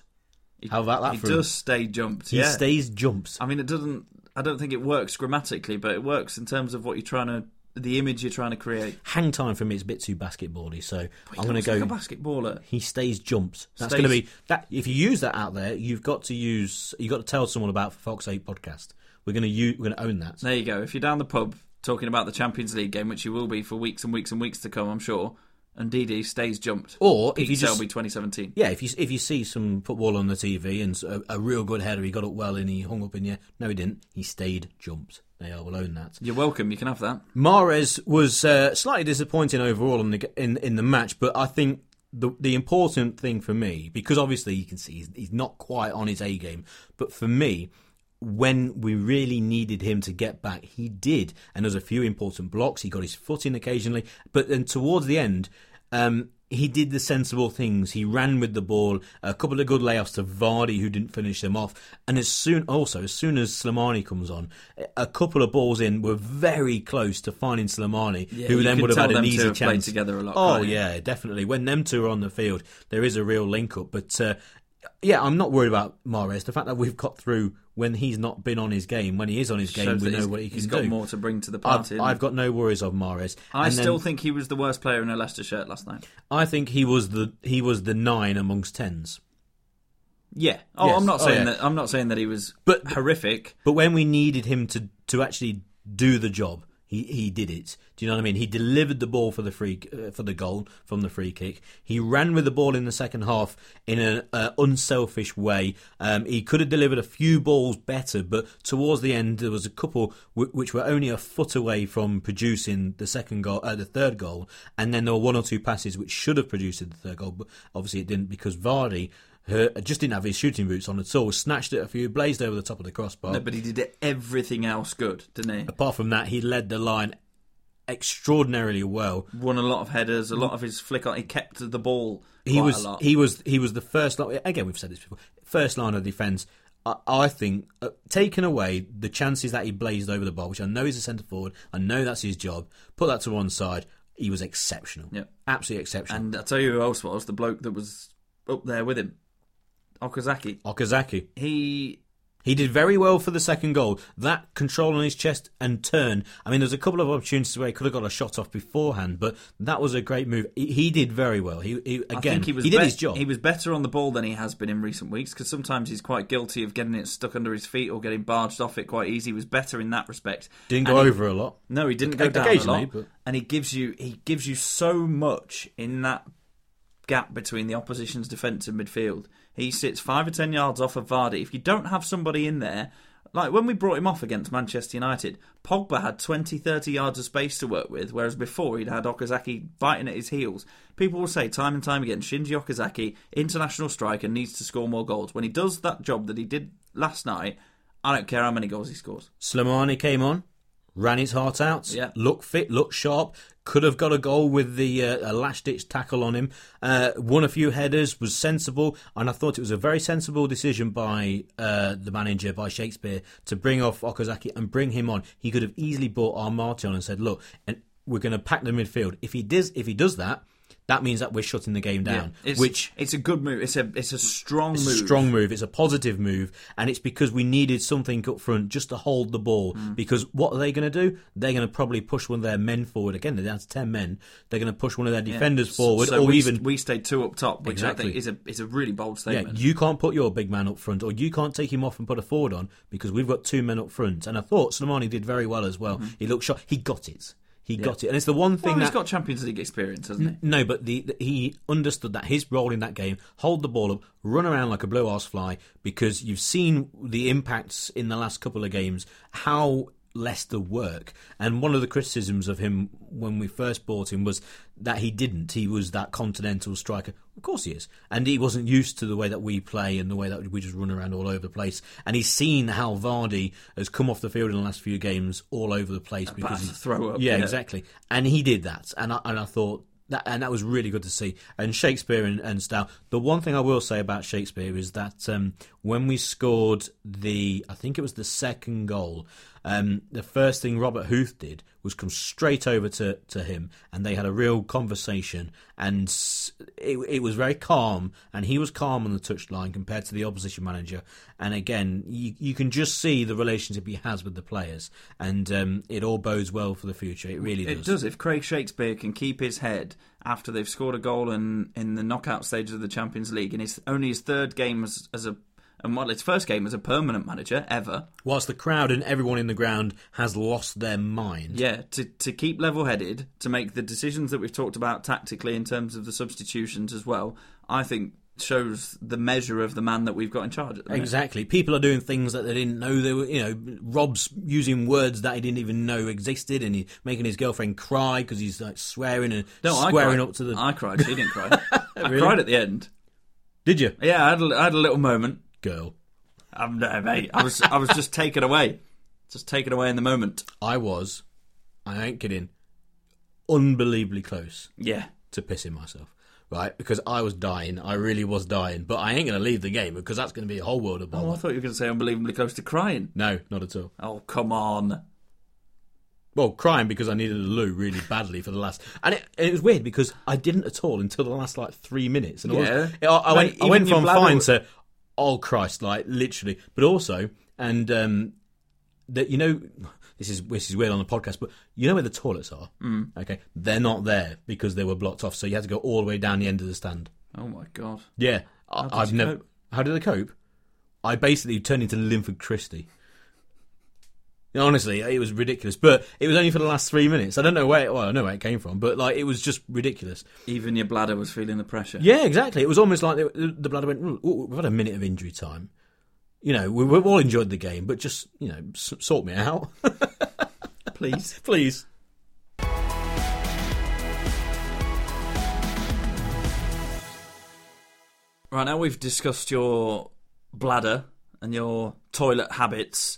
How about that he does him? stay jumped. He yeah. stays jumps. I mean, it doesn't. I don't think it works grammatically, but it works in terms of what you're trying to, the image you're trying to create. Hang time for me is a bit too basketbally, so I'm going to go. like a basketballer. he stays jumps. That's Stays- going to be that. If you use that out there, you've got to use. You've got to tell someone about Fox Sake podcast. We're going to use. We're going to own that. There you go. If you're down the pub talking about the Champions League game, which you will be for weeks and weeks and weeks to come, I'm sure, Ndidi stays jumped. Or if you just Selby 2017. yeah, if you if you see some football on the TV and a, a real good header, he got up well and he hung up in you. No, he didn't. He stayed jumped. They are will own that. You're welcome. You can have that. Mahrez was uh, slightly disappointing overall in the in in the match, but I think the the important thing for me because obviously you can see he's, he's not quite on his A game, but for me. When we really needed him to get back, he did, and there was a few important blocks. He got his foot in occasionally, but then towards the end, um, he did the sensible things. He ran with the ball, a couple of good layoffs to Vardy, who didn't finish them off. And as soon, also, as soon as Slimani comes on, a couple of balls in were very close to finding Slimani, Yeah, who then would have had an easy chance. together a lot, Oh yeah, definitely. When them two are on the field, there is a real link up. But uh, yeah, I'm not worried about Mahrez. The fact that we've got through when he's not been on his game, when he is on his game, we know what he can do. He's got more to bring to the I've, party. I've got no worries of Mahrez. I And then- still think he was the worst player in a Leicester shirt last night. I think he was the he was the nine amongst tens. Yeah. Oh, Yes. I'm not Oh, saying yeah. that. I'm not saying that he was But- horrific. But when we needed him to to actually do the job, he he did it. Do you know what I mean? He delivered the ball for the free uh, for the goal from the free kick. He ran with the ball in the second half in an uh, unselfish way. Um, he could have delivered a few balls better, but towards the end there was a couple w- which were only a foot away from producing the second goal, uh, the third goal, and then there were one or two passes which should have produced the third goal, but obviously it didn't because Vardy. Uh, just didn't have his shooting boots on at all. Snatched it a few, blazed over the top of the crossbar. No, but he did everything else good, didn't he? Apart from that, he led the line extraordinarily well. Won a lot of headers, a lot of his flick on. He kept the ball. He was a lot. he was he was the first line. Again, we've said this before. First line of defence. I, I think uh, taking away the chances that he blazed over the bar, which I know he's a centre forward. I know that's his job. Put that to one side. He was exceptional. Yep. Absolutely exceptional. And I tell you who else was the bloke that was up there with him, Okazaki. Okazaki. He He did very well for the second goal. That control on his chest and turn. I mean, there's a couple of opportunities where he could have got a shot off beforehand, but that was a great move. He, he did very well. He, he again, I think he was did bet- his job. He was better on the ball than he has been in recent weeks because sometimes he's quite guilty of getting it stuck under his feet or getting barged off it quite easy. He was better in that respect. Didn't And go he- over a lot. No, he didn't go down a lot. but- And he gives you he gives you so much in that gap between the opposition's defence and midfield. He sits five or ten yards off of Vardy. If you don't have somebody in there, like when we brought him off against Manchester United, Pogba had 20, 30 yards of space to work with, whereas before he'd had Okazaki biting at his heels. People will say time and time again, Shinji Okazaki, international striker, needs to score more goals. When he does that job that he did last night, I don't care how many goals he scores. Slimani came on, ran his heart out, Yeah. looked fit, looked sharp, could have got a goal with the uh, a last ditch tackle on him. Uh, won a few headers, was sensible, and I thought it was a very sensible decision by uh, the manager, by Shakespeare, to bring off Okazaki and bring him on. He could have easily brought Amartey on and said, "Look, and we're going to pack the midfield. If he does, if he does that." That means that we're shutting the game down. It's, which it's a good move. It's a it's a strong It's move. a strong move. It's a positive move, and it's because we needed something up front just to hold the ball. Mm. Because what are they going to do? They're going to probably push one of their men forward. Again, they're down to ten men. They're going to push one of their defenders forward, So or we, even we stayed two up top, which I Exactly. think is a is a really bold yeah, statement. you can't put your big man up front, or you can't take him off and put a forward on because we've got two men up front. And I thought Slimani did very well as well. He looked shot. He got it. He got it, and it's the one thing well, he's that got Champions League experience, hasn't he? No, but the, the- he understood that his role in that game, hold the ball up, run around like a blue arse fly, because you've seen the impacts in the last couple of games, how Leicester work. And one of the criticisms of him when we first bought him was that he didn't. He was that continental striker. Of course he is. And he wasn't used to the way that we play and the way that we just run around all over the place. And he's seen how Vardy has come off the field in the last few games all over the place because he throw up, Yeah, yeah. exactly. And he did that. And I, and I thought that, and that was really good to see. And Shakespeare and, and Stow. The one thing I will say about Shakespeare is that um, when we scored the, I think it was the second goal, um, the first thing Robert Huth did was come straight over to, to him, and they had a real conversation. And it, it was very calm, and he was calm on the touchline compared to the opposition manager. And again, you, you can just see the relationship he has with the players, and um, it all bodes well for the future. It really It does. If Craig Shakespeare can keep his head after they've scored a goal in, in the knockout stages of the Champions League, and it's only his third game as, as a and well, his first game as a permanent manager ever. whilst the crowd and everyone in the ground has lost their mind. Yeah, to to keep level headed, to make the decisions that we've talked about tactically in terms of the substitutions as well, I think shows the measure of the man that we've got in charge at the minute. Exactly. People are doing things that they didn't know they were, you know, Rob's using words that he didn't even know existed and he's making his girlfriend cry because he's like swearing and No, swearing up to the. I cried. She didn't cry. I cried at the end. Did you? Yeah, I had a, I had a little moment. Girl. I'm no, mate. I was I was just taken away, just taken away in the moment. I was, I ain't kidding, unbelievably close Yeah, to pissing myself. Right? Because I was dying. I really was dying. But I ain't going to leave the game because that's going to be a whole world of bother. Oh, I thought you were going to say unbelievably close to crying. No, not at all. Oh, come on. Well, crying because I needed a loo really badly for the last, and it, it was weird because I didn't at all until the last like three minutes. And I was- Yeah. I, I Mate, went, I even went your from bladder fine to, oh Christ, like literally. But also, and um, that you know, this is this is weird on the podcast, but you know where the toilets are? Mm. Okay, they're not there because they were blocked off, so you had to go all the way down the end of the stand. Oh my god. Yeah, I, I've never. How did I cope? I basically turned into Linford Christie. Honestly, it was ridiculous, but it was only for the last three minutes. I don't know where. Well, I know where it came from, but like it was just ridiculous. Even your bladder was feeling the pressure. Yeah, exactly. It was almost like the, the bladder went. "Ooh, we've had a minute of injury time. You know, we, we've all enjoyed the game, but just you know, s- sort me out, Please. please. Right now we've discussed your bladder and your toilet habits.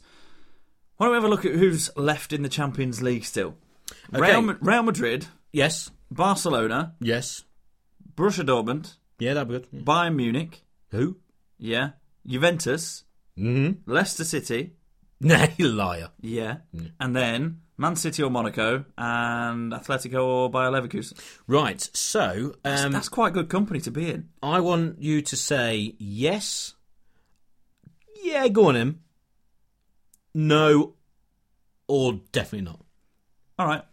Why don't we have a look at who's left in the Champions League still? Real, Real Madrid, Yes, Barcelona, yes, Borussia Dortmund, yeah, that'd be good. Bayern Munich, Who? yeah, Juventus, Mm-hmm. Leicester City, Nah, you liar. yeah, and then Man City or Monaco and Atletico or Bayer Leverkusen. Right. So, um, That's quite good company to be in. I want you to say yes. Yeah, go on him. No, or definitely not. All right.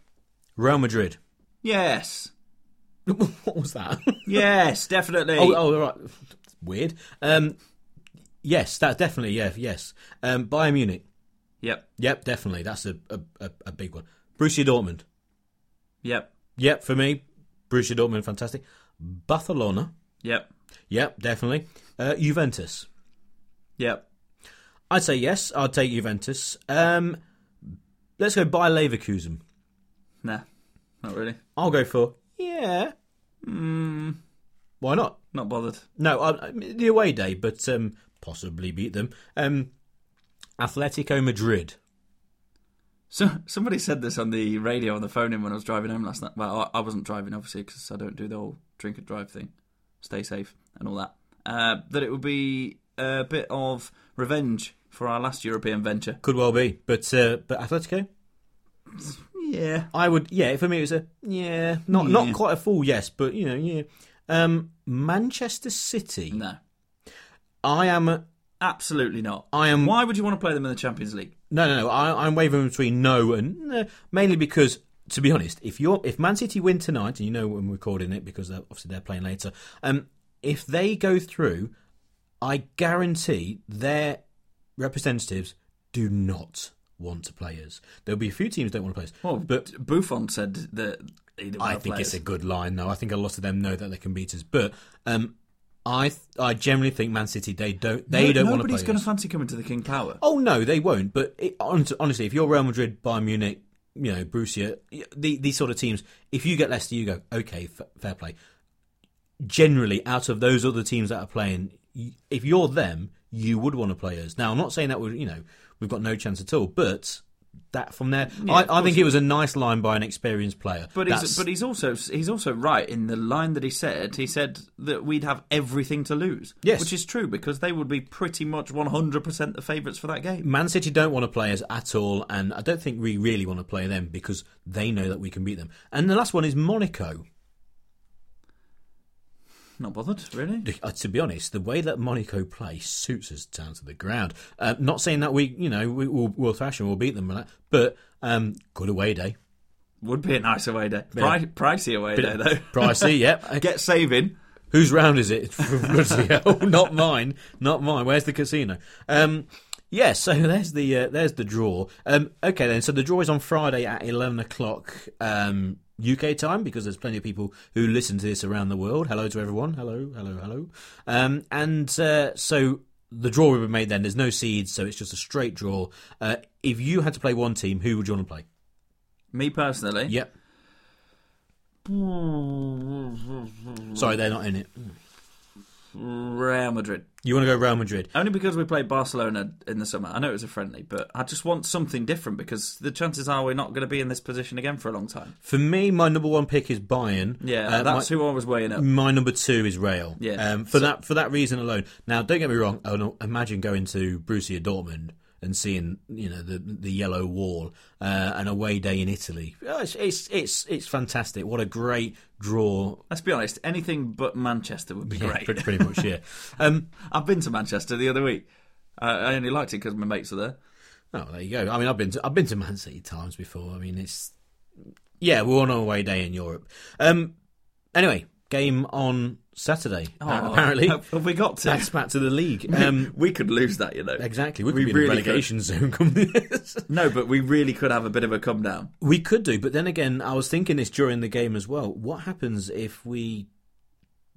Real Madrid. Yes. what was that? Yes, definitely. oh, oh, right. Weird. Um, yes, that definitely. Yeah, yes. Um, Bayern Munich. Yep. Yep, definitely. That's a a, a, a big one. Borussia Dortmund. Yep. Yep, for me, Borussia Dortmund, fantastic. Barcelona. Yep. Yep, definitely. Uh, Juventus. Yep. I'd say yes. I'd take Juventus. Um, let's go Bayer Leverkusen. Nah. Not really. I'll go for yeah. Mm, why not? Not bothered. No, I, I the away day, but um, possibly beat them. Um, Atletico Madrid. So somebody said this on the radio on the phone in when I was driving home last night. Well, I I wasn't driving obviously because I don't do the whole drink and drive thing. Stay safe and all that. Uh, that it would be a bit of revenge for our last European venture. Could well be, but uh, but Atletico. Yeah. I would, yeah. For me, it was a yeah, not Yeah. not quite a full yes, but you know, yeah. Um, Manchester City. No. I am. Absolutely not. I am- Why would you want to play them in the Champions League? No, no, no. I, I'm wavering between no and no, mainly because, to be honest, if you're if Man City win tonight, and you know when we're recording it because they're, obviously they're playing later, um, if they go through, I guarantee their representatives do not want to play us. There'll be a few teams that don't want to play us, Well, but Buffon said that I think it's us. a good line. though. I think a lot of them know that they can beat us, but um, I th- I generally think Man City they don't they No- don't want to Nobody's going to fancy coming to the King Power. Oh no, they won't. But it, honestly, if you're Real Madrid, Bayern Munich, you know Borussia, the, these sort of teams, if you get Leicester, you go okay, f- fair play. Generally, out of those other teams that are playing, if you're them, you would want to play us. Now, I'm not saying that we, you know, we've got no chance at all, but that from there, of I, I think it was a nice line by an experienced player. But That's- he's, but he's also he's also right in the line that he said. He said that we'd have everything to lose. Yes. which is true because they would be pretty much one hundred percent the favourites for that game. Man City don't want to play us at all, and I don't think we really want to play them because they know that we can beat them. And the last one is Monaco. Not bothered, really. Uh, to be honest, the way that Monaco play suits us down to the ground. Uh, not saying that we, you know, we, we'll, we'll thrash them, we'll beat them, but um, good away day. Would be a nice away day. Pri- pricey away day though. Pricey, yep. Get saving. Whose round is it? Not mine, not mine. Where's the casino? Um, yeah, so there's the uh, there's the draw. Um, okay, then. So the draw is on Friday at eleven o'clock um, UK time because there's plenty of people who listen to this around the world. Hello to everyone. Hello, hello, hello. Um, and uh, so the draw will be made then. There's no seeds, so it's just a straight draw. Uh, if you had to play one team, who would you want to play? Me personally, Yep. Sorry, they're not in it. Real Madrid. You want to go Real Madrid? Only because we played Barcelona in the summer. I know it was a friendly, but I just want something different because the chances are we're not going to be in this position again for a long time. For me, my number one pick is Bayern. Yeah, Uh, that's my, who I was weighing up. my number two is Real. Yeah. um, for that for that reason alone. Now, don't get me wrong. Imagine going to Borussia Dortmund and seeing you know the the yellow wall, uh, an away day in Italy. Oh, it's, it's it's it's fantastic. What a great draw. Let's be honest, anything but Manchester would be Yeah, great. pretty, pretty much. Yeah. Um, I've been to Manchester the other week. Uh, I only liked it because my mates are there. Oh, there you go. I mean, I've been to I've been to Man City times before. I mean, it's yeah, we're on our way day in Europe. Um, anyway, game on Saturday. Oh, apparently, have, have we got to? that's back to the league. Um, we could lose that, you know. exactly, we could We be really in the relegation zone. Come this. No, but we really could have a bit of a come down. we could do, but then again, I was thinking this during the game as well. What happens if we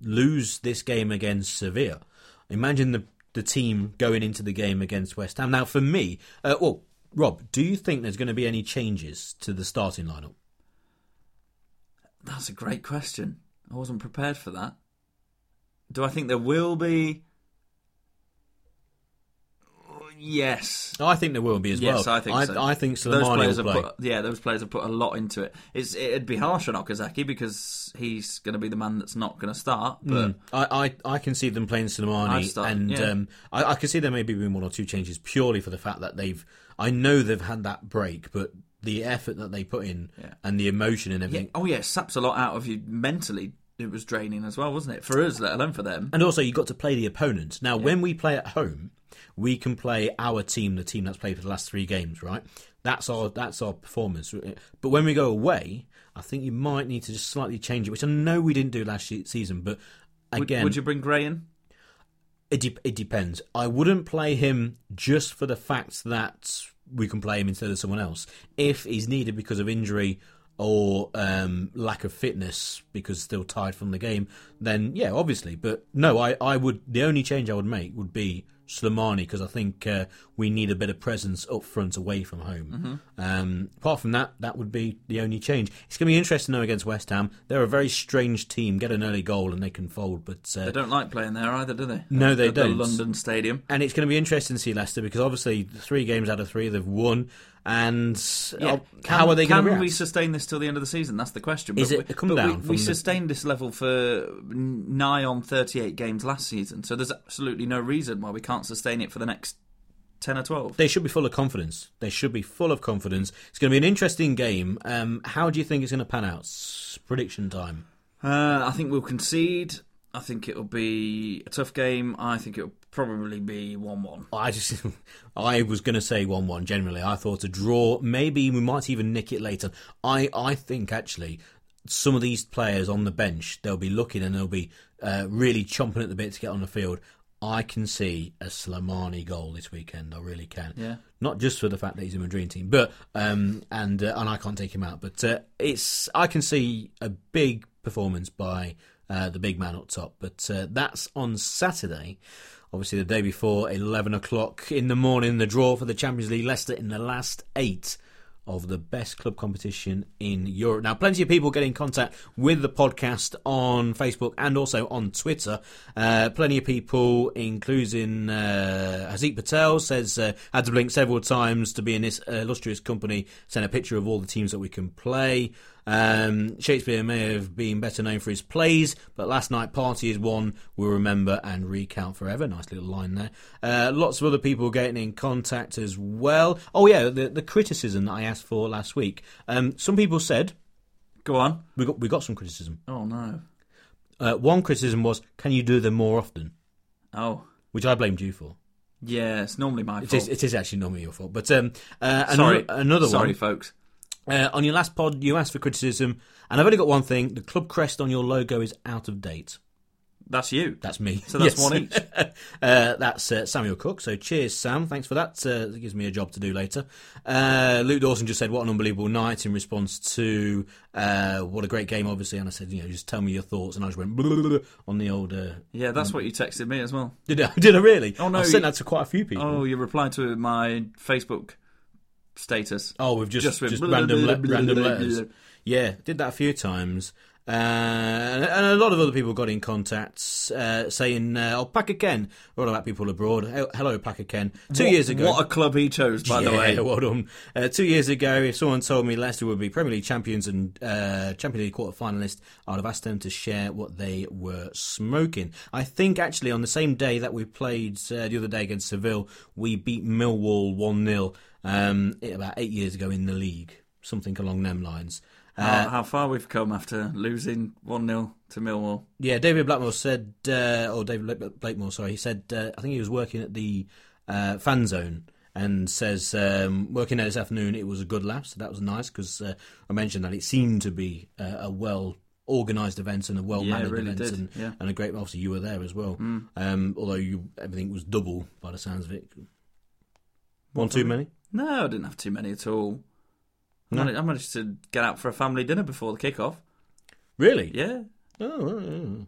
lose this game against Sevilla? Imagine the the team going into the game against West Ham. Now, for me, uh, well, Rob, do you think there's going to be any changes to the starting lineup? That's a great question. I wasn't prepared for that. Do I think there will be? Yes. I think there will be as Yes, well. I think I, so. I think those players will play. put, yeah, those players have put a lot into it. It's it'd be harsh on Okazaki because he's going to be the man that's not going to start. But Mm. I, I, I can see them playing Slimani, start, and yeah. um, I, I can see there maybe being one or two changes purely for the fact that they've. I know they've had that break, but the effort that they put in Yeah. and the emotion and yeah, everything. oh yeah, it saps a lot out of you mentally. It was draining as well, wasn't it? For us, let alone for them. And also, you got to play the opponent. Now, when we play at home, we can play our team, the team that's played for the last three games, right? That's our that's our performance. But when we go away, I think you might need to just slightly change it, which I know we didn't do last season. But Would, again, would you bring Gray in? It, de- it depends. I wouldn't play him just for the fact that we can play him instead of someone else. If he's needed because of injury or um, lack of fitness because still tired from the game, then yeah, obviously. But no, I, I would. The only change I would make would be Slimani because I think uh, we need a bit of presence up front away from home. Um, apart from that, that would be the only change. It's going to be interesting though against West Ham. They're a very strange team. Get an early goal and they can fold, but uh, They don't like playing there either, do they? No, they the don't. The London Stadium. and it's going to be interesting to see Leicester because obviously three games out of three they've won, and uh, Can- how are they going to Can we sustain this till the end of the season? That's the question. Is But it we- come down We, we the- sustained this level for nigh on 38 games last season, so there's absolutely no reason why we can't sustain it for the next 10 or 12. They should be full of confidence. They should be full of confidence. It's going to be an interesting game. Um, how do you think it's going to pan out? Prediction time. Uh, I think we'll concede. I think it'll be a tough game. I think it'll probably be 1 1. I just, I was going to say one-one. Generally, I thought a draw. Maybe we might even nick it later. I, I think actually, some of these players on the bench, they'll be looking and they'll be uh, really chomping at the bit to get on the field. I can see a Slimani goal this weekend. I really can. Yeah. Not just for the fact that he's in my dream team, but um, and uh, and I can't take him out. But uh, it's I can see a big performance by uh, the big man up top. But uh, that's on Saturday. Obviously, the day before, eleven o'clock in the morning, the draw for the Champions League. Leicester in the last eight of the best club competition in Europe. Now, plenty of people get in contact with the podcast on Facebook and also on Twitter. Uh, plenty of people, including uh, Hazik Patel, says uh, had to blink several times to be in this uh, illustrious company. Sent a picture of all the teams that we can play. Um, Shakespeare may have been better known for his plays, but last night party is one we'll remember and recount forever. Nice little line there. Uh, lots of other people getting in contact as well. Oh yeah, the, the criticism that I asked for last week. Um, some people said Go on. we got we got some criticism. Oh, no. Uh, one criticism was, can you do them more often? Oh. Which I blamed you for. Yeah, it's normally my It fault. is, it is actually normally your fault. But um, uh, Sorry. another, another Sorry, one. folks. Uh, on your last pod, you asked for criticism, and I've only got one thing: the club crest on your logo is out of date. That's you. That's me. So that's Yes. one each. uh, that's uh, Samuel Cook. So cheers, Sam. Thanks for that. Uh, it gives me a job to do later. Uh, Luke Dawson just said, "What an unbelievable night!" in response to uh, what a great game, obviously. And I said, "You know, just tell me your thoughts." And I just went blah, blah, blah, on the old. Uh, Yeah, that's what you texted me as well. did I? Did I really? Oh, no, I sent you- that to quite a few people. Oh, you replied to my Facebook status. Oh, we've just Just just, random le- random letters. Yeah, did that a few times. Uh, and a lot of other people got in contact uh, saying, uh, "Oh, Packer Ken, all about people abroad. Hello, Packer Ken. Two What- years ago, What a club he chose, by the way. well done. Uh, two years ago, if someone told me Leicester would be Premier League champions and uh, Champions League quarter finalists, I'd have asked them to share what they were smoking. I think actually on the same day that we played uh, the other day against Seville, we beat Millwall one 0 um, about eight years ago in the league, something along them lines. Uh, how, how far we've come after losing 1 0 to Millwall. Yeah, David Blackmore said, uh, or David Blake- Blakemore, sorry, he said, uh, I think he was working at the uh, fan zone and says, um, working there this afternoon, it was a good laugh, so that was nice because uh, I mentioned that it seemed to be uh, a well organised event and a well Yeah, mannered it really event and, yeah. Mm. and a great, obviously you were there as well, um, although you everything was double by the sounds of it. One too many? No, I didn't have too many at all. I No? managed- I managed to get out for a family dinner before the kick-off. Really? Yeah. Oh, oh, oh.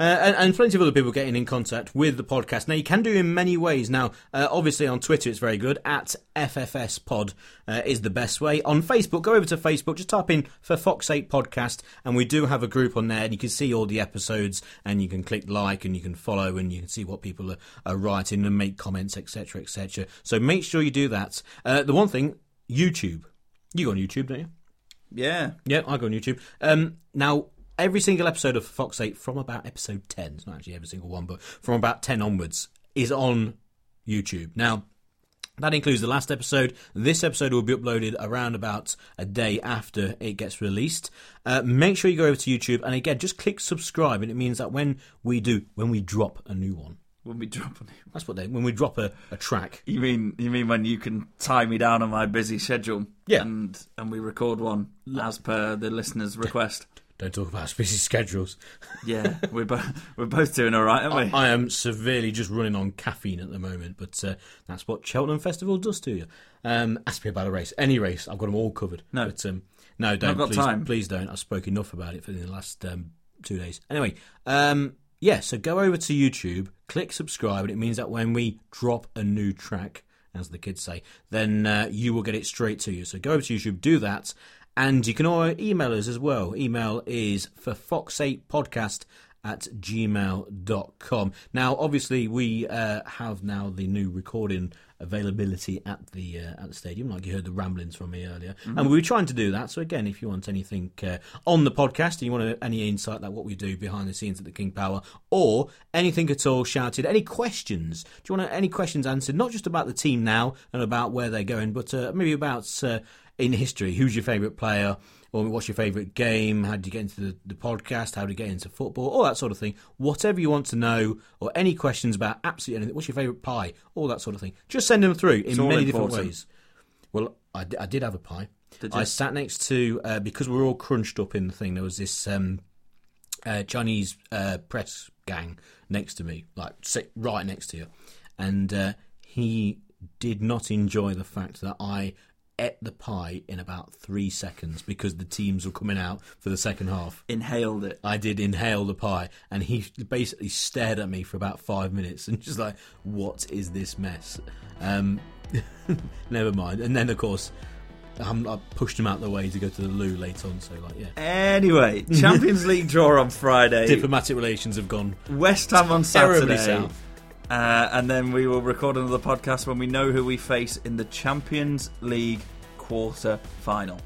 Uh, and, and plenty of other people getting in contact with the podcast. Now, you can do it in many ways. Now, uh, obviously on Twitter, it's very good. At FFS Pod uh, is the best way. On Facebook, go over to Facebook, just type in for Fox Sake Podcast, and we do have a group on there, and you can see all the episodes, and you can click like, and you can follow, and you can see what people are, are writing and make comments, etc., etc. So make sure you do that. Uh, the one thing, YouTube. You go on YouTube, don't you? Yeah. Yeah, I go on YouTube. Um, now, every single episode of Fox Sake from about episode 10, it's not actually every single one, but from about 10 onwards, is on YouTube. Now, that includes the last episode. This episode will be uploaded around about a day after it gets released. Uh, make sure you go over to YouTube and again, just click subscribe, and it means that when we do, when we drop a new one, When we drop on that's what they, when we drop a, a track, You mean you mean when you can tie me down on my busy schedule? Yeah. And and we record one as per the listener's request. don't talk about busy schedules. Yeah, we're both we're both doing all right, aren't we? I am severely just running on caffeine at the moment, but uh, that's what Cheltenham Festival does to you. Um, ask me about a race, any race, I've got them all covered. No. but, um, no, don't. I've got please, time. please don't. I've spoken enough about it for the last um, two days. Anyway, um, yeah. So go over to YouTube, click subscribe, and it means that when we drop a new track, as the kids say, then uh, you will get it straight to you. So go over to YouTube, do that. And you can email us as well. Email is for foxsakepodcast at gmail.com. Now, obviously, we uh, have now the new recording availability at the uh, at the stadium, like you heard the ramblings from me earlier. And we were trying to do that. So again, if you want anything uh, on the podcast and you want any insight like what we do behind the scenes at the King Power, or anything at all shouted, any questions? Do you want any questions answered? Not just about the team now and about where they're going, but uh, maybe about uh, in history. Who's your favourite player? Or what's your favourite game? How did you get into the, the podcast? How did you get into football? All that sort of thing. Whatever you want to know, or any questions about absolutely anything. What's your favourite pie? All that sort of thing. Just send them through in many different ways. Well, I, did have a pie. I sat next to uh, because we were all crunched up in the thing. There was this um, uh, Chinese uh, press gang next to me, like sit right next to you, and uh, he did not enjoy the fact that I ate the pie in about three seconds because the teams were coming out for the second half. Inhaled it. I did inhale the pie, and he basically stared at me for about five minutes and just like, "What is this mess?" Um, never mind. And then, of course, um, I pushed him out the way to go to the loo later on. So, like, yeah, Anyway, Champions League draw on Friday. diplomatic relations have gone West Ham on Saturday. south. Uh, and then we will record another podcast when we know who we face in the Champions League quarter final.